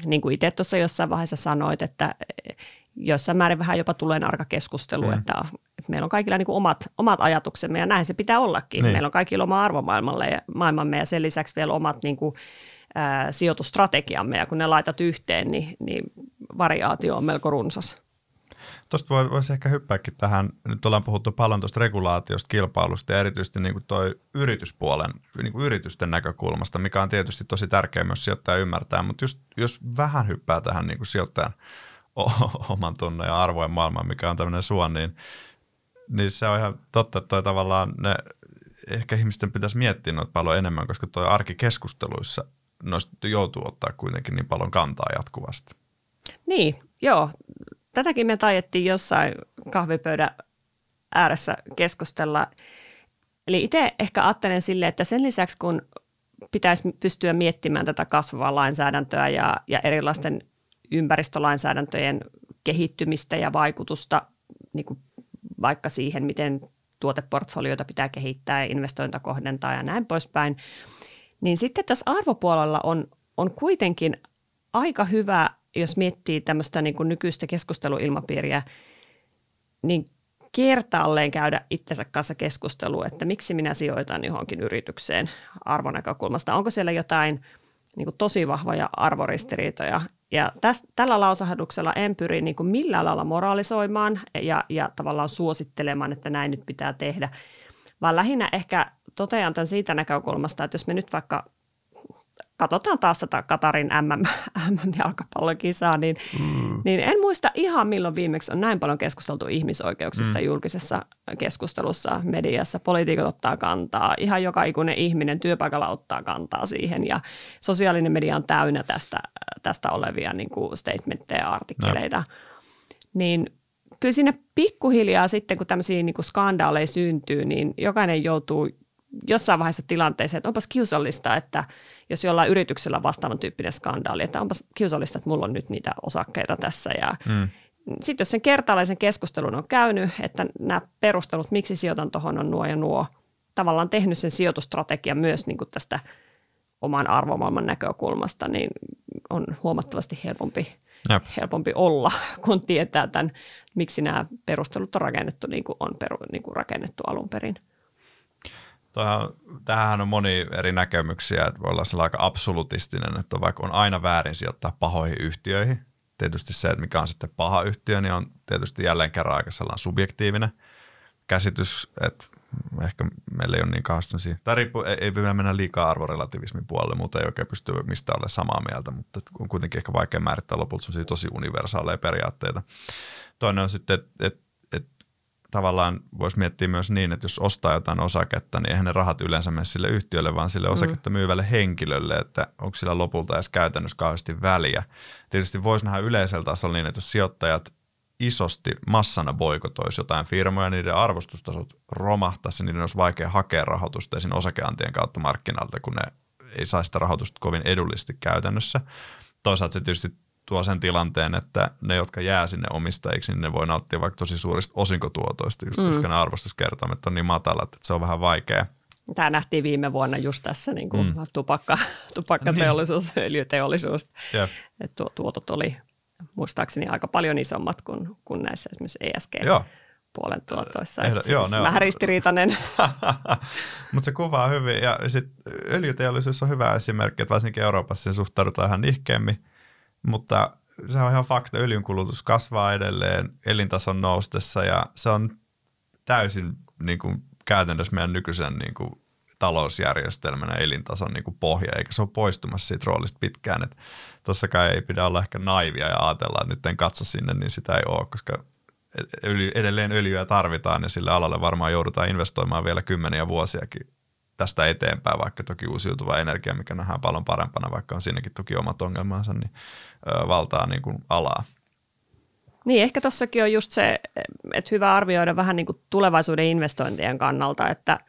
niin kuin itse tuossa jossain vaiheessa sanoit, että jossain määrin vähän jopa tulee arka keskustelu, mm. että, että meillä on kaikilla niin kuin omat, omat ajatuksemme ja näin se pitää ollakin. Niin. Meillä on kaikilla oma arvomaailmalle ja maailmamme ja sen lisäksi vielä omat niin kuin, sijoitustrategiamme ja kun ne laitat yhteen, niin, niin variaatio on melko runsas. Tuosta voisi ehkä hyppääkin tähän, nyt ollaan puhuttu paljon tuosta regulaatiosta, kilpailusta ja erityisesti niin kuin toi yrityspuolen, niin kuin yritysten näkökulmasta, mikä on tietysti tosi tärkeä myös sijoittaja ymmärtää, mutta just, jos vähän hyppää tähän niin kuin sijoittajan oman tunne ja arvojen maailman, mikä on tämmöinen suon, niin, niin se on ihan totta, että toi tavallaan ne, ehkä ihmisten pitäisi miettiä noita paljon enemmän, koska toi arkikeskusteluissa noista joutuu ottaa kuitenkin niin paljon kantaa jatkuvasti. Niin, joo. Tätäkin me tajettiin jossain kahvipöydän ääressä keskustella. Eli itse ehkä ajattelen sille, että sen lisäksi kun pitäisi pystyä miettimään tätä kasvavaa lainsäädäntöä ja, ja erilaisten ympäristölainsäädäntöjen kehittymistä ja vaikutusta niin kuin vaikka siihen, miten tuoteportfolioita pitää kehittää ja investointa kohdentaa ja näin poispäin. Niin sitten tässä arvopuolella on, on kuitenkin aika hyvä, jos miettii tämmöistä niin kuin nykyistä keskusteluilmapiiriä, niin kertaalleen käydä itsensä kanssa keskustelua, että miksi minä sijoitan johonkin yritykseen arvonäkökulmasta. Onko siellä jotain niin kuin tosi vahvoja arvoristiriitoja, ja täs, tällä lausahduksella en pyri niin kuin millään lailla moraalisoimaan ja, ja tavallaan suosittelemaan, että näin nyt pitää tehdä, vaan lähinnä ehkä totean tämän siitä näkökulmasta, että jos me nyt vaikka katsotaan taas tätä Katarin MM, MM-jalkapallokisaa, niin, mm. niin en muista ihan milloin viimeksi on näin paljon keskusteltu ihmisoikeuksista mm. julkisessa keskustelussa, mediassa. Poliitikot ottaa kantaa, ihan joka ikuinen ihminen työpaikalla ottaa kantaa siihen ja sosiaalinen media on täynnä tästä, tästä olevia niin kuin statementteja ja artikkeleita. No. Niin kyllä sinne pikkuhiljaa sitten, kun tämmöisiä niin kuin skandaaleja syntyy, niin jokainen joutuu jossain vaiheessa tilanteeseen, että onpas kiusallista, että jos jollain yrityksellä vastaavan tyyppinen skandaali, että onpas kiusallista, että mulla on nyt niitä osakkeita tässä ja mm. Sitten jos sen kertalaisen keskustelun on käynyt, että nämä perustelut, miksi sijoitan tuohon on nuo ja nuo, tavallaan tehnyt sen sijoitustrategian myös niin kuin tästä oman arvomaailman näkökulmasta, niin on huomattavasti helpompi, helpompi olla, kun tietää tämän, miksi nämä perustelut on rakennettu niin kuin on peru, niin kuin rakennettu alun perin. Tähän on moni eri näkemyksiä, että voi olla aika absolutistinen, että on vaikka on aina väärin sijoittaa pahoihin yhtiöihin. Tietysti se, että mikä on sitten paha yhtiö, niin on tietysti jälleen kerran aika sellainen subjektiivinen käsitys, että ehkä meillä ei ole niin kauheasti tai riippuu, ei, ei mennä liikaa arvorelativismin puolelle, mutta ei oikein pysty mistä ole samaa mieltä, mutta on kuitenkin ehkä vaikea määrittää lopulta tosi universaaleja periaatteita. Toinen on sitten, että et, et, tavallaan voisi miettiä myös niin, että jos ostaa jotain osaketta, niin eihän ne rahat yleensä mene sille yhtiölle, vaan sille mm. osaketta myyvälle henkilölle, että onko sillä lopulta edes käytännössä kauheasti väliä. Tietysti voisi nähdä yleisellä tasolla niin, että jos sijoittajat isosti massana boikotoisi jotain firmoja, niiden arvostustasot romahtaisi, niiden olisi vaikea hakea rahoitusta esim. osakeantien kautta markkinalta, kun ne ei saisi sitä rahoitusta kovin edullisesti käytännössä. Toisaalta se tietysti tuo sen tilanteen, että ne, jotka jää sinne omistajiksi, niin ne voi nauttia vaikka tosi suurista osinkotuotoista, just mm. koska ne arvostuskertoimet on niin matalat, että se on vähän vaikea, Tämä nähtiin viime vuonna just tässä niin kuin mm. tupakka, tupakkateollisuus, niin. öljyteollisuus. Yep. Että tuotot oli muistaakseni aika paljon isommat kuin, kuin näissä esimerkiksi ESG. Joo puolen tuotoissa. Ehdo, joo, siis ne vähän on. ristiriitainen. Mutta se kuvaa hyvin. Ja sitten öljyteollisuus on hyvä esimerkki, että varsinkin Euroopassa suhtaudutaan ihan nihkeämmin. Mutta se on ihan fakta, öljyn kulutus kasvaa edelleen elintason noustessa ja se on täysin niin kuin, käytännössä meidän nykyisen niin kuin, talousjärjestelmän ja elintason niin kuin, pohja, eikä se ole poistumassa siitä roolista pitkään. Tuossa kai ei pidä olla ehkä naivia ja ajatella, että nyt en katso sinne, niin sitä ei ole, koska öljy, edelleen öljyä tarvitaan ja sille alalle varmaan joudutaan investoimaan vielä kymmeniä vuosiakin tästä eteenpäin, vaikka toki uusiutuva energia, mikä nähdään paljon parempana, vaikka on siinäkin toki omat ongelmansa, niin ö, valtaa niin kuin alaa. Niin, ehkä tuossakin on just se, että hyvä arvioida vähän niin kuin tulevaisuuden investointien kannalta, että,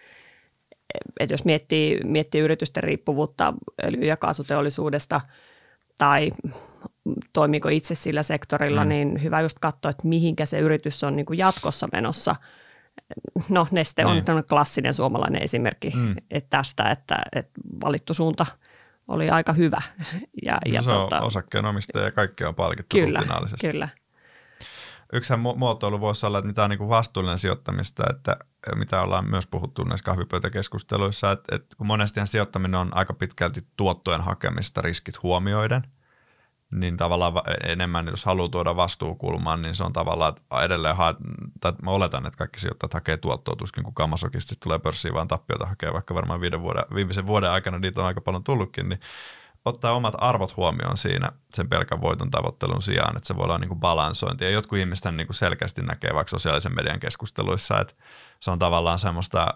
että jos miettii, miettii yritysten riippuvuutta öljy- ja kaasuteollisuudesta tai toimiko itse sillä sektorilla, mm. niin hyvä just katsoa, että mihinkä se yritys on niin kuin jatkossa menossa. No Neste on niin. klassinen suomalainen esimerkki mm. että tästä, että, että valittu suunta oli aika hyvä. Ja, ja se tuota, on osakkeenomistaja ja kaikki on palkittu kyllä, kyllä. Yksihän muotoilu voisi olla, että mitä on niin kuin vastuullinen sijoittamista, että mitä ollaan myös puhuttu näissä kahvipöytäkeskusteluissa, että, että kun monestihan sijoittaminen on aika pitkälti tuottojen hakemista riskit huomioiden – niin tavallaan enemmän, jos haluaa tuoda vastuukulmaan, niin se on tavallaan edelleen, ha- tai mä oletan, että kaikki sijoittajat hakee tuottoa, tuskin kun masokisti tulee pörssiin vaan tappiota hakee, vaikka varmaan viiden vuoden, viimeisen vuoden aikana niitä on aika paljon tullutkin, niin ottaa omat arvot huomioon siinä sen pelkän voiton tavoittelun sijaan, että se voi olla niin kuin balansointi. Ja jotkut ihmiset niin selkeästi näkee vaikka sosiaalisen median keskusteluissa, että se on tavallaan semmoista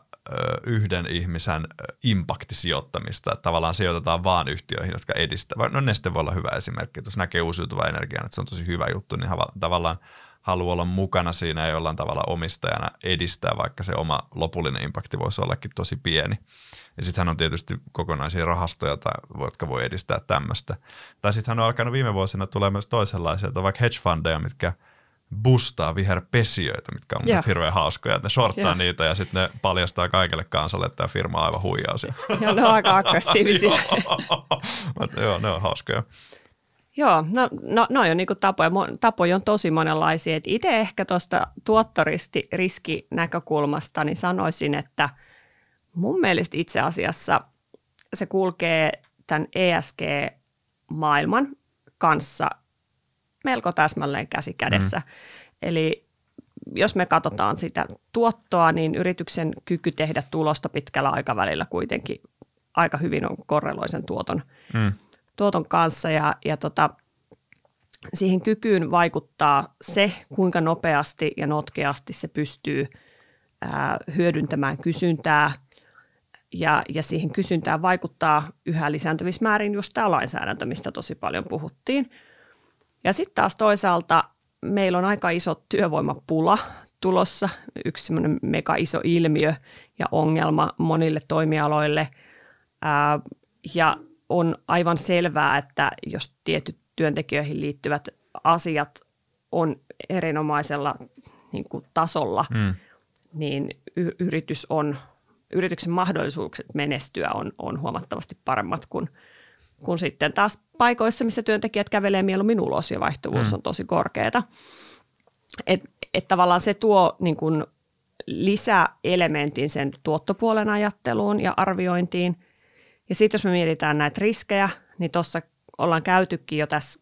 yhden ihmisen impaktisijoittamista, että tavallaan sijoitetaan vaan yhtiöihin, jotka edistävät. No Neste voi olla hyvä esimerkki, jos näkee uusiutuva energiaa, että se on tosi hyvä juttu, niin tavallaan haluaa olla mukana siinä ja jollain tavalla omistajana edistää, vaikka se oma lopullinen impakti voisi ollakin tosi pieni. Ja sittenhän on tietysti kokonaisia rahastoja, jotka voi edistää tämmöistä. Tai sittenhän on alkanut viime vuosina tulee myös toisenlaisia, että on vaikka hedge fundeja, mitkä – bustaa viherpesijöitä, mitkä on mielestäni hirveän hauskoja. Että ne shorttaa yeah. niitä ja sitten ne paljastaa kaikille kansalle, että tämä firma on aivan huijaus. Joo, ne on aika aggressiivisia. joo, ne on hauskoja. Joo, no, no, no on niin tapoja. Tapoja on tosi monenlaisia. itse ehkä tuosta tuottoriskinäkökulmasta niin sanoisin, että mun mielestä itse asiassa se kulkee tämän ESG-maailman kanssa melko täsmälleen käsi kädessä. Mm. Eli jos me katsotaan sitä tuottoa, niin yrityksen kyky tehdä tulosta pitkällä aikavälillä kuitenkin aika hyvin on korreloisen tuoton, mm. tuoton kanssa. Ja, ja tota, siihen kykyyn vaikuttaa se, kuinka nopeasti ja notkeasti se pystyy ää, hyödyntämään kysyntää. Ja, ja siihen kysyntään vaikuttaa yhä lisääntyvissä määrin just tämä lainsäädäntö, mistä tosi paljon puhuttiin – ja sitten taas toisaalta meillä on aika iso työvoimapula tulossa, yksi semmoinen mega iso ilmiö ja ongelma monille toimialoille. Ää, ja on aivan selvää, että jos tietyt työntekijöihin liittyvät asiat on erinomaisella niin kuin tasolla, mm. niin y- yritys on, yrityksen mahdollisuukset menestyä on, on huomattavasti paremmat kuin – kun sitten taas paikoissa, missä työntekijät kävelee mieluummin ulos ja vaihtuvuus mm. on tosi korkeata. Että et tavallaan se tuo niin kun lisäelementin sen tuottopuolen ajatteluun ja arviointiin. Ja sitten jos me mietitään näitä riskejä, niin tuossa ollaan käytykin jo tässä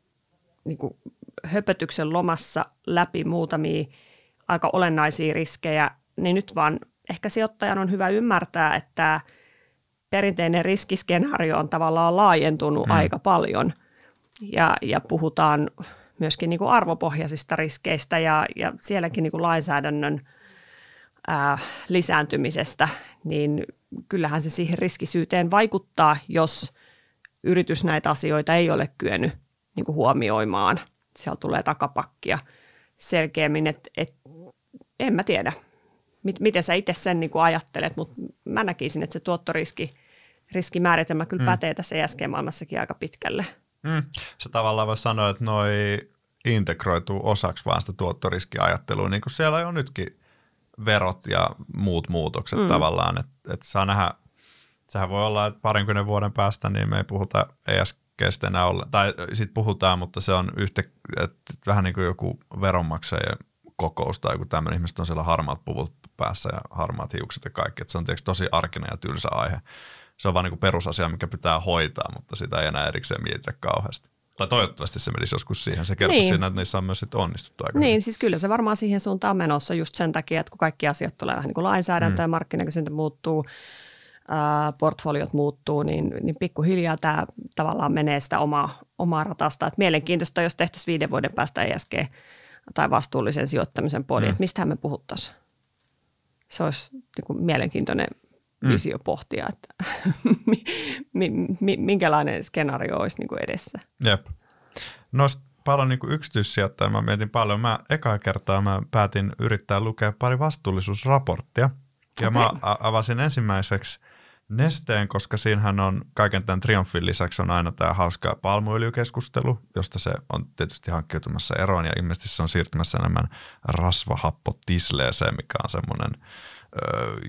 niin kuin höpötyksen lomassa läpi muutamia aika olennaisia riskejä, niin nyt vaan ehkä sijoittajan on hyvä ymmärtää, että – perinteinen riskiskenaario on tavallaan laajentunut hmm. aika paljon ja, ja puhutaan myöskin niin kuin arvopohjaisista riskeistä ja, ja sielläkin niin kuin lainsäädännön ää, lisääntymisestä, niin kyllähän se siihen riskisyyteen vaikuttaa, jos yritys näitä asioita ei ole kyennyt niin kuin huomioimaan. Siellä tulee takapakkia selkeämmin, että et, en mä tiedä, miten sä itse sen niin kuin ajattelet, mutta mä näkisin, että se tuottoriski riskimääritelmä kyllä mm. pätee tässä ESG-maailmassakin aika pitkälle. Mm. Se tavallaan voi sanoa, että noi integroituu osaksi vaan sitä tuottoriskiajattelua, niin kuin siellä on nytkin verot ja muut muutokset mm. tavallaan, että, että saa nähdä, sehän voi olla, että parinkymmenen vuoden päästä niin me ei puhuta ESGstä enää olla, tai sitten puhutaan, mutta se on yhtä, että vähän niin kuin joku veronmaksajien kokous tai joku tämmöinen, ihmiset on siellä harmaat puvut päässä ja harmaat hiukset ja kaikki, että se on tietysti tosi arkinen ja tylsä aihe. Se on vaan niin perusasia, mikä pitää hoitaa, mutta sitä ei enää erikseen mietitä kauheasti. Tai toivottavasti se menisi joskus siihen. Se kertoo niin. siinä, että niissä on myös sitten onnistuttu aika Niin, hyvin. siis kyllä se varmaan siihen suuntaan menossa just sen takia, että kun kaikki asiat tulee vähän niin kuin lainsäädäntö mm. ja markkinakysyntä muuttuu, ää, portfoliot muuttuu, niin, niin pikkuhiljaa tämä tavallaan menee sitä omaa, omaa ratasta. Et mielenkiintoista, jos tehtäisiin viiden vuoden päästä ESG tai vastuullisen sijoittamisen puoli, mm. että mistähän me puhuttaisiin. Se olisi niin kuin mielenkiintoinen mm. visio pohtia, että minkälainen skenaario olisi niin kuin edessä. Jep. Noista paljon niin yksityissijoittajia mä mietin paljon. Mä ekaa kertaa mä päätin yrittää lukea pari vastuullisuusraporttia. Ja okay. mä avasin ensimmäiseksi Nesteen, koska siinähän on kaiken tämän triumfin lisäksi on aina tämä hauska palmuöljykeskustelu, josta se on tietysti hankkiutumassa eroon ja ilmeisesti se on siirtymässä enemmän rasvahappotisleeseen, mikä on semmoinen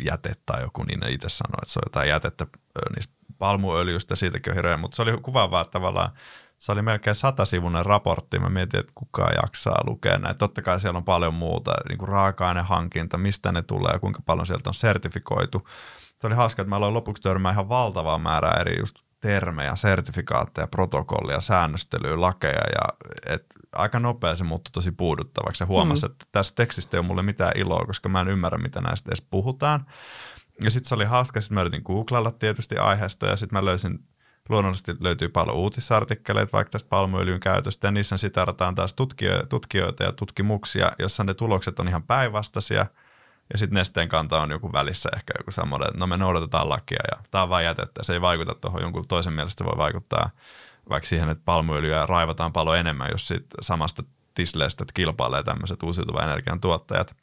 jäte tai joku, niin ne itse sanoo, että se on jotain jätettä niistä palmuöljystä, siitäkin on hirveä, mutta se oli kuvaavaa, tavallaan se oli melkein satasivuinen raportti. Mä mietin, että kuka jaksaa lukea näitä. Totta kai siellä on paljon muuta, niin kuin raaka-ainehankinta, mistä ne tulee, kuinka paljon sieltä on sertifikoitu. Se oli hauska, että mä aloin lopuksi törmää ihan valtavaa määrää eri just termejä, sertifikaatteja, protokollia, säännöstelyä, lakeja ja et aika nopea se muuttui tosi puuduttavaksi ja huomasi, mm. että tässä tekstistä ei ole mulle mitään iloa, koska mä en ymmärrä, mitä näistä edes puhutaan. Ja sitten se oli hauska, sitten mä yritin googlailla tietysti aiheesta ja sitten mä löysin, luonnollisesti löytyy paljon uutisartikkeleita vaikka tästä palmuöljyn käytöstä ja niissä sitarataan taas tutkijoita ja tutkimuksia, jossa ne tulokset on ihan päinvastaisia – ja sitten nesteen kanta on joku välissä ehkä joku semmoinen, että no me noudatetaan lakia ja tämä on vain jätettä. Se ei vaikuta tuohon jonkun toisen mielestä, se voi vaikuttaa vaikka siihen, että palmuöljyä raivataan paljon enemmän, jos siitä samasta tisleestä kilpailee tämmöiset uusiutuvan energian tuottajat.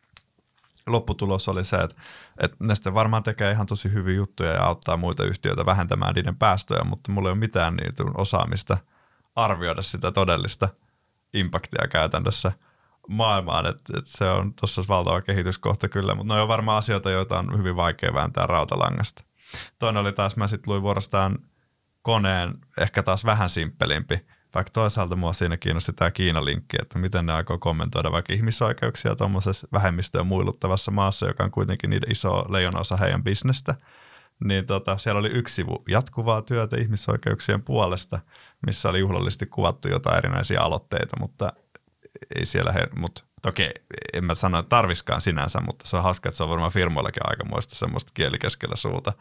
Lopputulos oli se, että, että Neste varmaan tekee ihan tosi hyviä juttuja ja auttaa muita yhtiöitä vähentämään niiden päästöjä, mutta mulla ei ole mitään niitä osaamista arvioida sitä todellista impaktia käytännössä – maailmaan, että, että se on tuossa valtava kehityskohta kyllä, mutta ne on varmaan asioita, joita on hyvin vaikea vääntää rautalangasta. Toinen oli taas, mä sitten luin vuorostaan koneen, ehkä taas vähän simppelimpi, vaikka toisaalta mua siinä kiinnosti tämä Kiina-linkki, että miten ne aikoo kommentoida vaikka ihmisoikeuksia tuommoisessa vähemmistöön muiluttavassa maassa, joka on kuitenkin niiden iso leijonosa heidän bisnestä. Niin tota, siellä oli yksi sivu jatkuvaa työtä ihmisoikeuksien puolesta, missä oli juhlallisesti kuvattu jotain erinäisiä aloitteita, mutta ei siellä, he, mutta toki en mä sano, että tarviskaan sinänsä, mutta se on hauska, että se on varmaan firmoillakin aikamoista semmoista kielikeskellä suuta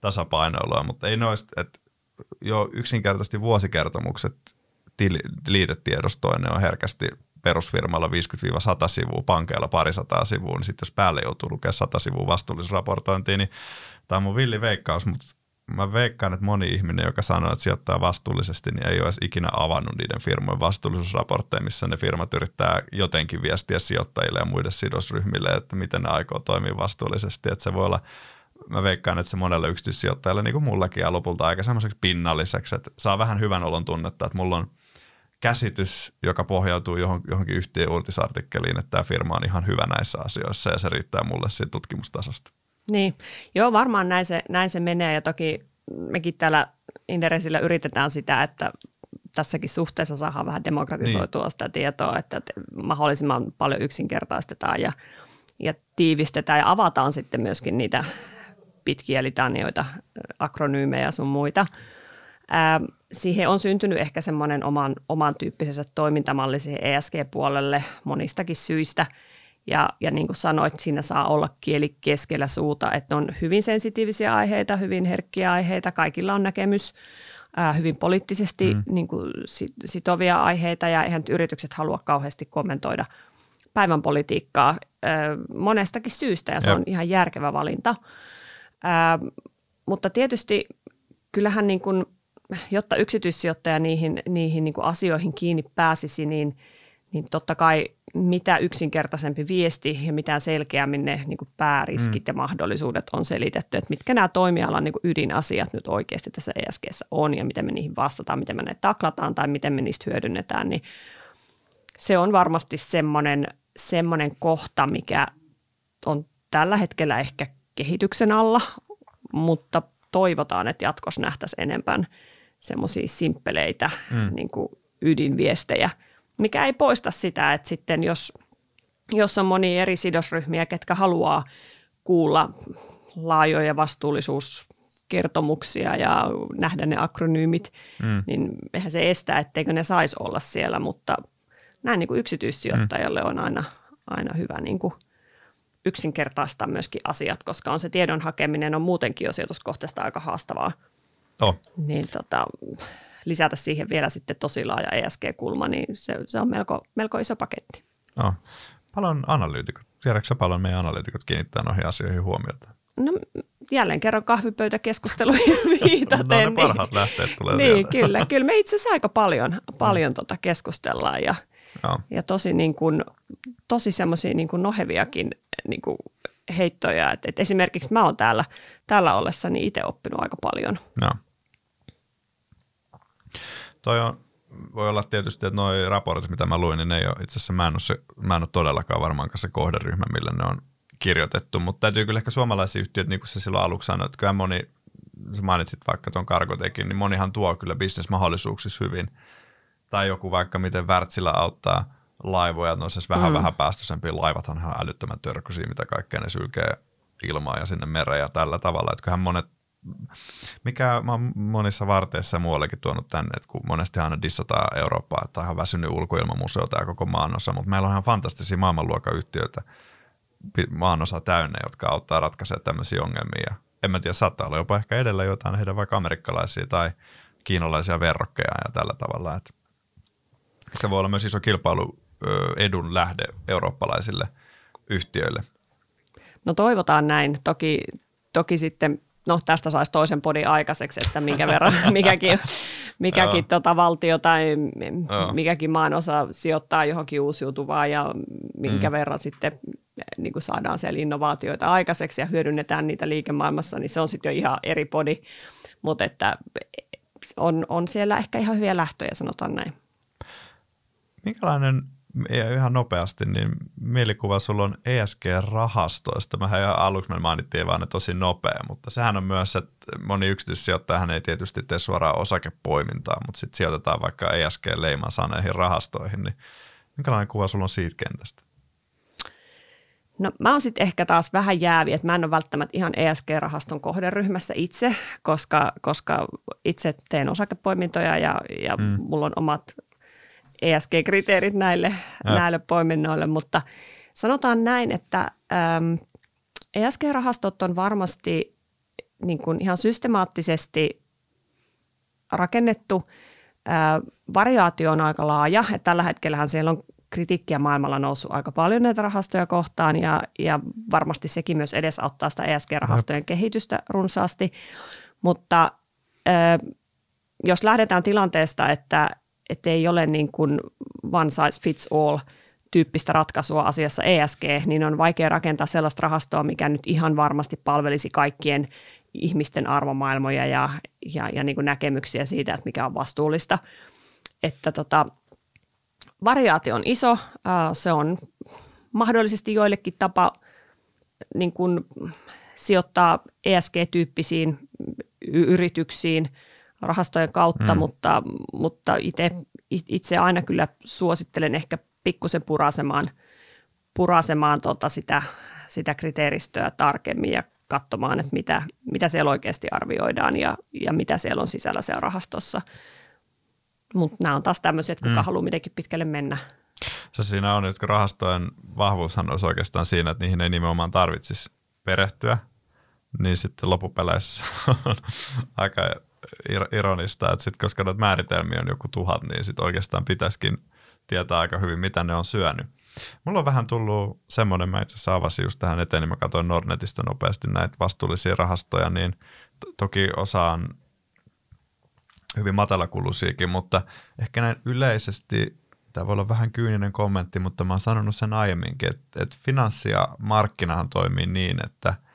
tasapainoilua, mutta ei noista, että jo yksinkertaisesti vuosikertomukset liitetiedostoin, ne on herkästi perusfirmalla 50-100 sivua, pankeilla parisataa sivua, niin sitten jos päälle joutuu lukemaan 100 sivua vastuullisraportointiin, niin tämä on mun villi veikkaus, mutta mä veikkaan, että moni ihminen, joka sanoo, että sijoittaa vastuullisesti, niin ei ole edes ikinä avannut niiden firmojen vastuullisuusraportteja, missä ne firmat yrittää jotenkin viestiä sijoittajille ja muille sidosryhmille, että miten ne aikoo toimia vastuullisesti. Että se voi olla, mä veikkaan, että se monelle yksityissijoittajalle, niin kuin mullakin, ja lopulta aika semmoiseksi pinnalliseksi, että saa vähän hyvän olon tunnetta, että mulla on käsitys, joka pohjautuu johon, johonkin yhtiön uutisartikkeliin, että tämä firma on ihan hyvä näissä asioissa ja se riittää mulle siitä tutkimustasosta. Niin, joo varmaan näin se, näin se menee ja toki mekin täällä Inderesillä yritetään sitä, että tässäkin suhteessa saadaan vähän demokratisoitua niin. sitä tietoa, että mahdollisimman paljon yksinkertaistetaan ja, ja tiivistetään ja avataan sitten myöskin niitä pitkiä litanioita, akronyymejä ja sun muita. Ää, siihen on syntynyt ehkä semmoinen oman, oman tyyppisensä toimintamalli siihen ESG-puolelle monistakin syistä – ja, ja niin kuin sanoit, siinä saa olla kieli keskellä suuta, että on hyvin sensitiivisiä aiheita, hyvin herkkiä aiheita, kaikilla on näkemys, ää, hyvin poliittisesti mm. niin kuin sitovia aiheita ja eihän yritykset halua kauheasti kommentoida päivän politiikkaa ää, monestakin syystä ja se Jep. on ihan järkevä valinta. Ää, mutta tietysti kyllähän niin kuin, jotta yksityissijoittaja niihin, niihin niin kuin asioihin kiinni pääsisi, niin, niin totta kai mitä yksinkertaisempi viesti ja mitä selkeämmin ne niin kuin pääriskit mm. ja mahdollisuudet on selitetty, että mitkä nämä toimialan niin kuin ydinasiat nyt oikeasti tässä ESGssä on ja miten me niihin vastataan, miten me ne taklataan tai miten me niistä hyödynnetään, niin se on varmasti semmoinen, semmoinen kohta, mikä on tällä hetkellä ehkä kehityksen alla, mutta toivotaan, että jatkossa nähtäisiin enemmän semmoisia simppeleitä mm. niin kuin ydinviestejä, mikä ei poista sitä, että sitten jos, jos on moni eri sidosryhmiä, ketkä haluaa kuulla laajoja vastuullisuuskertomuksia ja nähdä ne akronyymit, mm. niin eihän se estää, etteikö ne saisi olla siellä, mutta näin niin kuin yksityissijoittajalle mm. on aina, aina hyvä niin kuin yksinkertaistaa myöskin asiat, koska on se tiedon hakeminen on muutenkin jo sijoituskohteesta aika haastavaa. Oh. Niin tota, lisätä siihen vielä sitten tosi laaja ESG-kulma, niin se, se on melko, melko iso paketti. Oh. Paljon analyytikot, tiedätkö paljon meidän analyytikot kiinnittää noihin asioihin huomiota? No jälleen kerran kahvipöytäkeskusteluihin viitaten. no ne parhaat niin, lähteet tulee Niin, sieltä. kyllä. Kyllä me itse asiassa aika paljon, paljon mm. tota keskustellaan ja, ja tosi, niin kuin, tosi semmoisia niin kuin noheviakin niin kuin heittoja. Et, et esimerkiksi mä oon täällä, täällä ollessani itse oppinut aika paljon. No. Toi on, voi olla tietysti, että nuo raportit, mitä mä luin, niin ne ei ole, itse asiassa mä en ole, se, mä en ole todellakaan varmaan se kohderyhmä, millä ne on kirjoitettu, mutta täytyy kyllä ehkä suomalaisia yhtiöitä, niin kuin se silloin aluksi sanoi, että kyllä moni, sä mainitsit vaikka tuon Karkotekin, niin monihan tuo kyllä bisnesmahdollisuuksissa hyvin. Tai joku vaikka miten Wärtsilä auttaa laivoja, no siis vähän mm. vähän päästöisempiä laivathan ihan älyttömän törkyisiä, mitä kaikkea ne sylkee ilmaa ja sinne mereen ja tällä tavalla. Että kyllähän monet mikä mä oon monissa varteissa ja muuallekin tuonut tänne, että kun monesti aina dissataan Eurooppaa, että on ihan väsynyt ulkoilmamuseota ja koko maanosa, mutta meillä on ihan fantastisia maailmanluokan yhtiöitä maanosa täynnä, jotka auttaa ratkaisemaan tämmöisiä ongelmia. Ja en mä tiedä, saattaa olla jopa ehkä edellä jotain heidän vaikka amerikkalaisia tai kiinalaisia verrokkeja ja tällä tavalla. Että se voi olla myös iso kilpailu edun lähde eurooppalaisille yhtiöille. No toivotaan näin. Toki, toki sitten no tästä saisi toisen podin aikaiseksi, että minkä verran mikäkin, mikäkin tota valtio tai mikäkin maan osa sijoittaa johonkin uusiutuvaan ja minkä mm. verran sitten niin kuin saadaan siellä innovaatioita aikaiseksi ja hyödynnetään niitä liikemaailmassa, niin se on sitten jo ihan eri podi, mutta että on, on siellä ehkä ihan hyviä lähtöjä, sanotaan näin. Minkälainen ihan nopeasti, niin mielikuva sulla on ESG-rahastoista. Mähän ihan aluksi me mainittiin vaan, että tosi nopea, mutta sehän on myös, että moni yksityissijoittajahan ei tietysti tee suoraan osakepoimintaa, mutta sitten sijoitetaan vaikka ESG-leiman saaneihin rahastoihin, niin minkälainen kuva sulla on siitä kentästä? No mä oon sitten ehkä taas vähän jäävi, että mä en ole välttämättä ihan ESG-rahaston kohderyhmässä itse, koska, koska itse teen osakepoimintoja ja, ja mm. mulla on omat ESG-kriteerit näille, näille poiminnoille, mutta sanotaan näin, että äm, ESG-rahastot on varmasti niin kuin ihan systemaattisesti rakennettu. Ää, variaatio on aika laaja, että tällä hetkellähän siellä on kritiikkiä maailmalla noussut aika paljon näitä rahastoja kohtaan ja, ja varmasti sekin myös edesauttaa sitä ESG-rahastojen Jep. kehitystä runsaasti, mutta ää, jos lähdetään tilanteesta, että että ei ole niin kuin one size fits all tyyppistä ratkaisua asiassa ESG, niin on vaikea rakentaa sellaista rahastoa, mikä nyt ihan varmasti palvelisi kaikkien ihmisten arvomaailmoja ja, ja, ja niin kuin näkemyksiä siitä, että mikä on vastuullista. Että tota, variaatio on iso, se on mahdollisesti joillekin tapa niin kuin sijoittaa ESG-tyyppisiin yrityksiin – rahastojen kautta, mm. mutta, mutta itse, itse aina kyllä suosittelen ehkä pikkusen purasemaan, purasemaan tota sitä, sitä kriteeristöä tarkemmin ja katsomaan, että mitä, mitä siellä oikeasti arvioidaan ja, ja mitä siellä on sisällä siellä rahastossa. Mutta nämä on taas tämmöiset, kuka mm. haluaa mitenkin pitkälle mennä. Se siinä on, että rahastojen vahvuushan olisi oikeastaan siinä, että niihin ei nimenomaan tarvitsisi perehtyä, niin sitten loppupeleissä on aika ironista, että sit, koska noita määritelmiä on joku tuhat, niin sit oikeastaan pitäisikin tietää aika hyvin, mitä ne on syönyt. Mulla on vähän tullut semmoinen, mä itse asiassa just tähän eteen, niin mä katsoin Nordnetista nopeasti näitä vastuullisia rahastoja, niin to- toki osaan hyvin matalakuluisiakin, mutta ehkä näin yleisesti, tämä voi olla vähän kyyninen kommentti, mutta mä oon sanonut sen aiemminkin, että, että finanssi ja markkinahan toimii niin, että –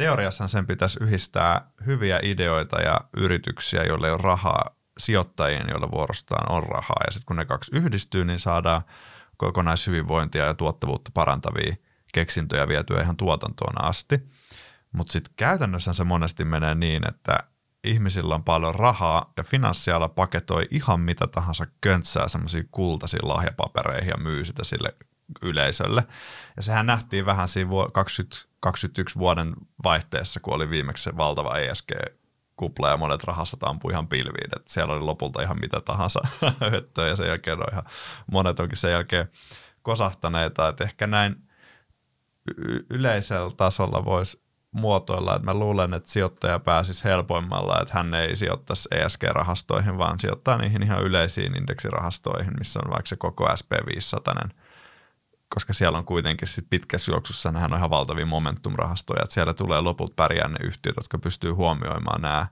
teoriassa sen pitäisi yhdistää hyviä ideoita ja yrityksiä, joille ei ole rahaa, sijoittajien, joilla vuorostaan on rahaa. Ja sitten kun ne kaksi yhdistyy, niin saadaan kokonaishyvinvointia ja tuottavuutta parantavia keksintöjä vietyä ihan tuotantoon asti. Mutta sitten käytännössä se monesti menee niin, että ihmisillä on paljon rahaa ja finanssiala paketoi ihan mitä tahansa köntsää semmoisia kultaisia lahjapapereihin ja myy sitä sille yleisölle. Ja sehän nähtiin vähän siinä 2021 vuoden vaihteessa, kun oli viimeksi se valtava ESG kupla ja monet rahastot ampui ihan pilviin, että siellä oli lopulta ihan mitä tahansa höttöä ja sen jälkeen on ihan, monet onkin sen jälkeen kosahtaneita, että ehkä näin y- yleisellä tasolla voisi muotoilla, että mä luulen, että sijoittaja pääsisi helpoimmalla, että hän ei sijoittaisi ESG-rahastoihin, vaan sijoittaa niihin ihan yleisiin indeksirahastoihin, missä on vaikka se koko SP500, koska siellä on kuitenkin sit pitkässä juoksussa, nehän on ihan valtavia momentum-rahastoja, että siellä tulee loput pärjää ne yhtiöt, jotka pystyy huomioimaan nämä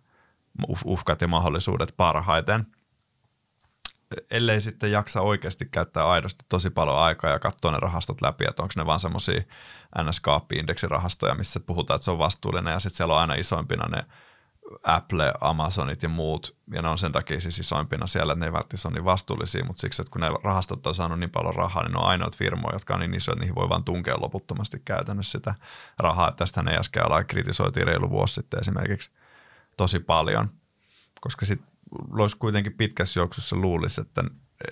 uhkat ja mahdollisuudet parhaiten – ellei sitten jaksa oikeasti käyttää aidosti tosi paljon aikaa ja katsoa ne rahastot läpi, että onko ne vaan semmoisia ns indeksirahastoja missä puhutaan, että se on vastuullinen ja sitten siellä on aina isoimpina ne Apple, Amazonit ja muut, ja ne on sen takia siis isoimpina siellä, että ne ei välttämättä ole niin vastuullisia, mutta siksi, että kun ne rahastot on saanut niin paljon rahaa, niin ne on ainoat firmoja, jotka on niin isoja, että niihin voi vaan tunkea loputtomasti käytännössä sitä rahaa. Tästä ne äsken alaa kritisoitiin reilu vuosi sitten esimerkiksi tosi paljon, koska sitten olisi kuitenkin pitkässä juoksussa luulisi, että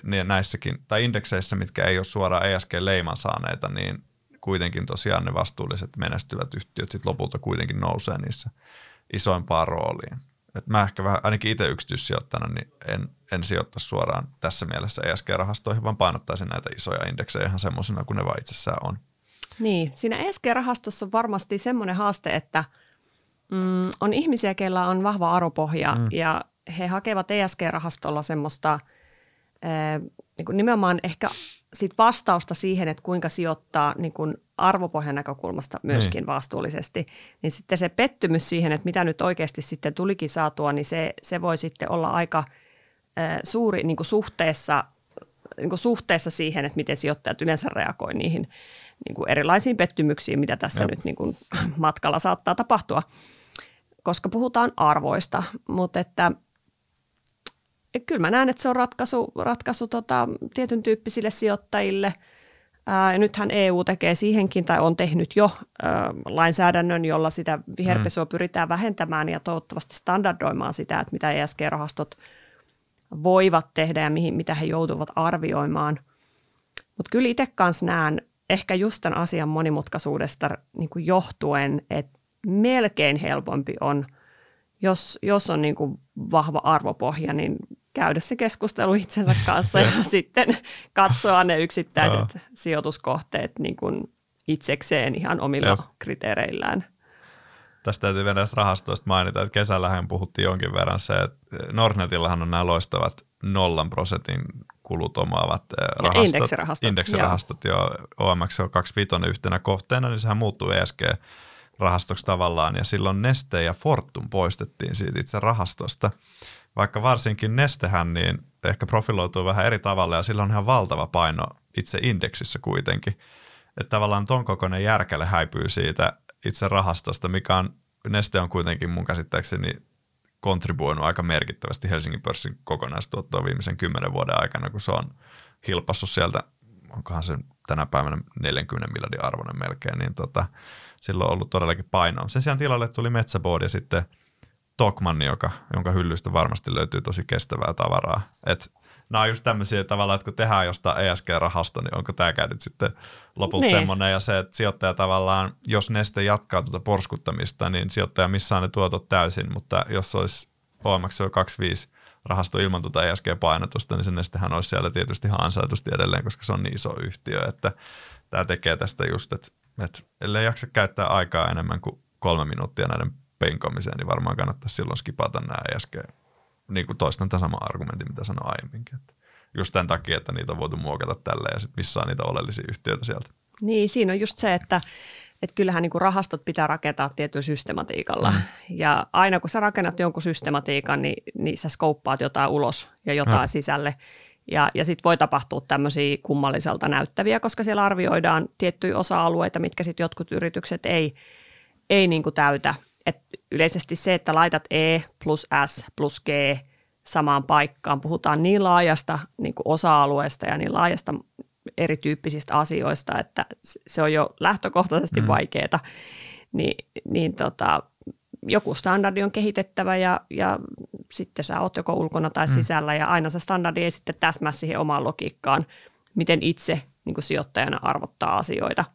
näissäkin, tai indekseissä, mitkä ei ole suoraan ESG-leiman saaneita, niin kuitenkin tosiaan ne vastuulliset menestyvät yhtiöt sitten lopulta kuitenkin nousee niissä isoimpaan rooliin. Et mä ehkä vähän, ainakin itse yksityissijoittajana, niin en, en sijoitta suoraan tässä mielessä ESG-rahastoihin, vaan painottaisin näitä isoja indeksejä ihan semmoisena kuin ne vaan itsessään on. Niin, siinä ESG-rahastossa on varmasti semmoinen haaste, että mm, on ihmisiä, keillä on vahva arvopohja mm. ja he hakevat ESG-rahastolla semmoista niin kuin nimenomaan ehkä sit vastausta siihen, että kuinka sijoittaa niin kuin arvopohjan näkökulmasta myöskin niin. vastuullisesti, niin sitten se pettymys siihen, että mitä nyt oikeasti sitten tulikin saatua, niin se, se voi sitten olla aika suuri niin kuin suhteessa, niin kuin suhteessa siihen, että miten sijoittajat yleensä reagoi niihin niin kuin erilaisiin pettymyksiin, mitä tässä Jop. nyt niin kuin matkalla saattaa tapahtua, koska puhutaan arvoista, mutta että – kyllä mä näen, että se on ratkaisu, ratkaisu tota, tietyn tyyppisille sijoittajille. Ää, ja nythän EU tekee siihenkin tai on tehnyt jo ää, lainsäädännön, jolla sitä viherpesua mm. pyritään vähentämään ja toivottavasti standardoimaan sitä, että mitä ESG-rahastot voivat tehdä ja mihin, mitä he joutuvat arvioimaan. Mutta kyllä itse kanssa näen ehkä just tämän asian monimutkaisuudesta niin kuin johtuen, että melkein helpompi on, jos, jos on niin kuin vahva arvopohja, niin käydä se keskustelu itsensä kanssa ja sitten katsoa ne yksittäiset sijoituskohteet niin kuin itsekseen ihan omilla yes. kriteereillään. Tästä täytyy vielä näistä rahastoista mainita, että kesällähän puhuttiin jonkin verran se, että Nordnetillahan on nämä loistavat nollan prosentin kulut omaavat eh, rahastot. indeksirahastot. Indeksirahastot, joo. jo OMX on 25 yhtenä kohteena, niin sehän muuttuu ESG rahastoksi tavallaan, ja silloin Neste ja Fortum poistettiin siitä itse rahastosta vaikka varsinkin Nestehän niin ehkä profiloituu vähän eri tavalla ja sillä on ihan valtava paino itse indeksissä kuitenkin. Että tavallaan ton kokoinen järkele häipyy siitä itse rahastosta, mikä on, Neste on kuitenkin mun käsittääkseni kontribuoinut aika merkittävästi Helsingin pörssin kokonaistuottoa viimeisen kymmenen vuoden aikana, kun se on hilpassut sieltä, onkohan se tänä päivänä 40 miljardin arvoinen melkein, niin tota, silloin on ollut todellakin painoa. Sen sijaan tilalle tuli Metsäboard ja sitten Tokmanni, joka, jonka hyllystä varmasti löytyy tosi kestävää tavaraa. Et nämä on just tämmöisiä tavalla, että kun tehdään jostain ESG-rahasta, niin onko tämä nyt sitten lopulta niin. semmoinen, ja se, että sijoittaja tavallaan, jos Neste jatkaa tuota porskuttamista, niin sijoittaja missään ne tuotot täysin, mutta jos olisi OMX 25 rahasto ilman tuota ESG-painotusta, niin se Nestehän olisi siellä tietysti ihan ansaitusti edelleen, koska se on niin iso yhtiö, että tämä tekee tästä just, että, että ellei jaksa käyttää aikaa enemmän kuin kolme minuuttia näiden penkomiseen, niin varmaan kannattaisi silloin skipata nämä ESG, niin kuin toistan tämän saman argumentin, mitä sanoin aiemminkin. Että just tämän takia, että niitä on voitu muokata tälle ja sitten missä on niitä oleellisia yhtiöitä sieltä. Niin, siinä on just se, että että kyllähän niin kuin rahastot pitää rakentaa tietyllä systematiikalla. Mm. Ja aina kun sä rakennat jonkun systematiikan, niin, niin sä skouppaat jotain ulos ja jotain mm. sisälle. Ja, ja sitten voi tapahtua tämmöisiä kummalliselta näyttäviä, koska siellä arvioidaan tiettyjä osa-alueita, mitkä sitten jotkut yritykset ei, ei niin kuin täytä että yleisesti se, että laitat E plus S plus G samaan paikkaan, puhutaan niin laajasta niin kuin osa-alueesta ja niin laajasta erityyppisistä asioista, että se on jo lähtökohtaisesti mm. vaikeaa, niin, niin tota, joku standardi on kehitettävä ja, ja sitten sä oot joko ulkona tai mm. sisällä ja aina se standardi ei sitten täsmää siihen omaan logiikkaan, miten itse niin kuin sijoittajana arvottaa asioita.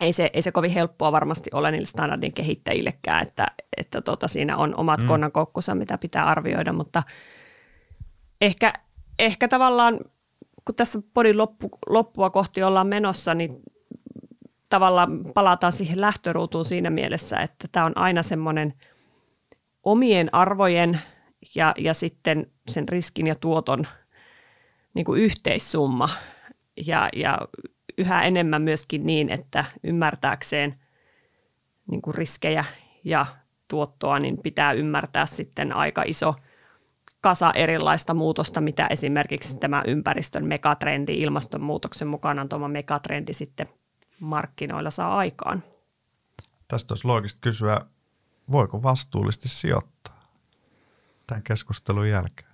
Ei se, ei se kovin helppoa varmasti ole niille standardin kehittäjillekään, että, että tota, siinä on omat mm. konnankoukkunsa, mitä pitää arvioida, mutta ehkä, ehkä tavallaan kun tässä podin loppu, loppua kohti ollaan menossa, niin tavallaan palataan siihen lähtöruutuun siinä mielessä, että tämä on aina semmoinen omien arvojen ja, ja sitten sen riskin ja tuoton niin kuin yhteissumma. Ja, ja yhä enemmän myöskin niin, että ymmärtääkseen niin kuin riskejä ja tuottoa, niin pitää ymmärtää sitten aika iso kasa erilaista muutosta, mitä esimerkiksi tämä ympäristön megatrendi, ilmastonmuutoksen mukanaan tuoma megatrendi sitten markkinoilla saa aikaan. Tästä olisi loogista kysyä, voiko vastuullisesti sijoittaa tämän keskustelun jälkeen?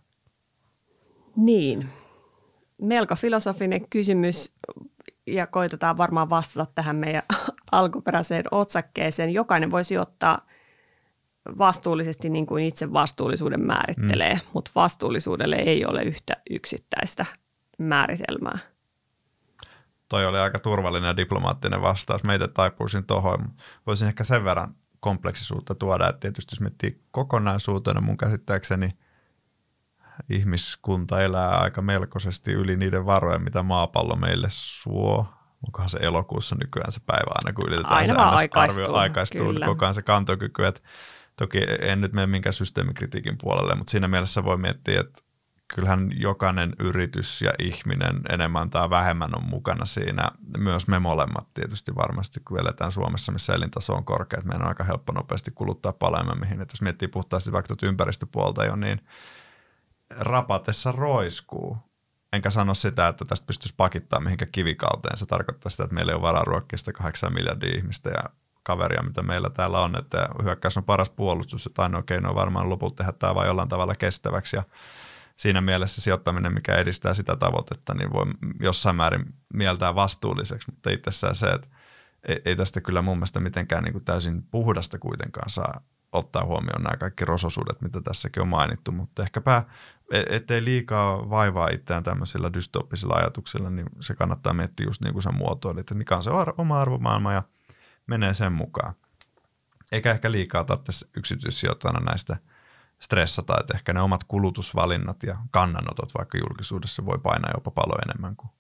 Niin, melko filosofinen kysymys ja koitetaan varmaan vastata tähän meidän alkuperäiseen otsakkeeseen. Jokainen voi sijoittaa vastuullisesti niin kuin itse vastuullisuuden määrittelee, mm. mutta vastuullisuudelle ei ole yhtä yksittäistä määritelmää toi oli aika turvallinen ja diplomaattinen vastaus. Meitä taipuisin tuohon. Voisin ehkä sen verran kompleksisuutta tuoda, että tietysti jos miettii kokonaisuutena mun käsittääkseni ihmiskunta elää aika melkoisesti yli niiden varojen, mitä maapallo meille suo. Onkohan se elokuussa nykyään se päivä aina, kun ylitetään aina se aikaistuu, arvio, aikaistuu niin koko ajan se kantokyky. Että toki en nyt mene minkään systeemikritiikin puolelle, mutta siinä mielessä voi miettiä, että kyllähän jokainen yritys ja ihminen enemmän tai vähemmän on mukana siinä. Myös me molemmat tietysti varmasti, kun eletään Suomessa, missä elintaso on korkea, että meidän on aika helppo nopeasti kuluttaa paljon mihin. Että jos miettii puhtaasti vaikka tuota ympäristöpuolta jo, niin rapatessa roiskuu. Enkä sano sitä, että tästä pystyisi pakittaa mihinkä kivikauteen. Se tarkoittaa sitä, että meillä ei ole varaa ruokkia sitä 8 miljardia ihmistä ja kaveria, mitä meillä täällä on, että hyökkäys on paras puolustus, että ainoa keino on varmaan lopulta tehdä tämä vai jollain tavalla kestäväksi. Ja siinä mielessä sijoittaminen, mikä edistää sitä tavoitetta, niin voi jossain määrin mieltää vastuulliseksi, mutta itsessään se, että ei, ei tästä kyllä mun mielestä mitenkään niin kuin täysin puhdasta kuitenkaan saa ottaa huomioon nämä kaikki rososuudet, mitä tässäkin on mainittu, mutta ehkäpä ettei liikaa vaivaa itseään tämmöisillä dystoppisilla ajatuksilla, niin se kannattaa miettiä just niin kuin sen muotoilit, että mikä on se oma arvomaailma ja menee sen mukaan. Eikä ehkä liikaa tarvitse yksityissijoittajana näistä – stressata, että ehkä ne omat kulutusvalinnat ja kannanotot vaikka julkisuudessa voi painaa jopa paljon enemmän kuin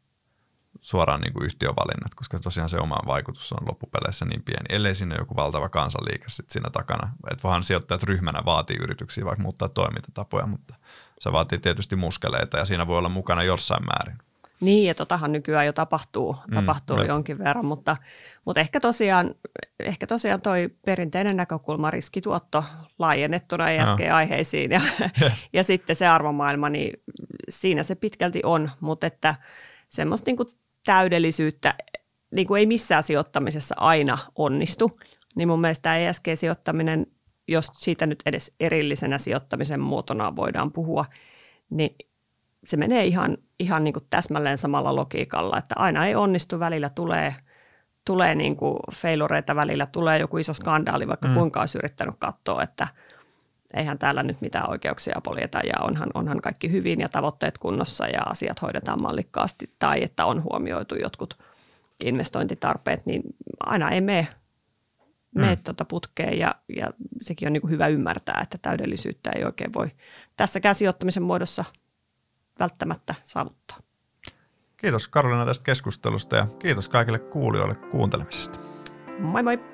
suoraan niin kuin yhtiövalinnat, koska tosiaan se oma vaikutus on loppupeleissä niin pieni, ellei sinne joku valtava kansanliike sit siinä takana. Että voihan sijoittajat ryhmänä vaatii yrityksiä vaikka muuttaa toimintatapoja, mutta se vaatii tietysti muskeleita ja siinä voi olla mukana jossain määrin. Niin, ja totahan nykyään jo tapahtuu, mm, tapahtuu mm, jonkin verran, mutta, mutta ehkä, tosiaan, ehkä tosiaan toi perinteinen näkökulma, riskituotto laajennettuna ESG-aiheisiin ja, yes. ja sitten se arvomaailma, niin siinä se pitkälti on, mutta että semmoista niin kuin täydellisyyttä niin kuin ei missään sijoittamisessa aina onnistu, niin mun mielestä tämä ESG-sijoittaminen, jos siitä nyt edes erillisenä sijoittamisen muotona voidaan puhua, niin se menee ihan, ihan niin kuin täsmälleen samalla logiikalla, että aina ei onnistu, välillä tulee, tulee niin kuin feilureita, välillä tulee joku iso skandaali, vaikka mm. kuinka olisi yrittänyt katsoa, että eihän täällä nyt mitään oikeuksia poljeta ja onhan, onhan kaikki hyvin ja tavoitteet kunnossa ja asiat hoidetaan mallikkaasti tai että on huomioitu jotkut investointitarpeet, niin aina ei mene, mene mm. tuota putkeen ja, ja sekin on niin kuin hyvä ymmärtää, että täydellisyyttä ei oikein voi tässäkään sijoittamisen muodossa – välttämättä saavuttaa. Kiitos Karolina tästä keskustelusta ja kiitos kaikille kuulijoille kuuntelemisesta. Moi moi!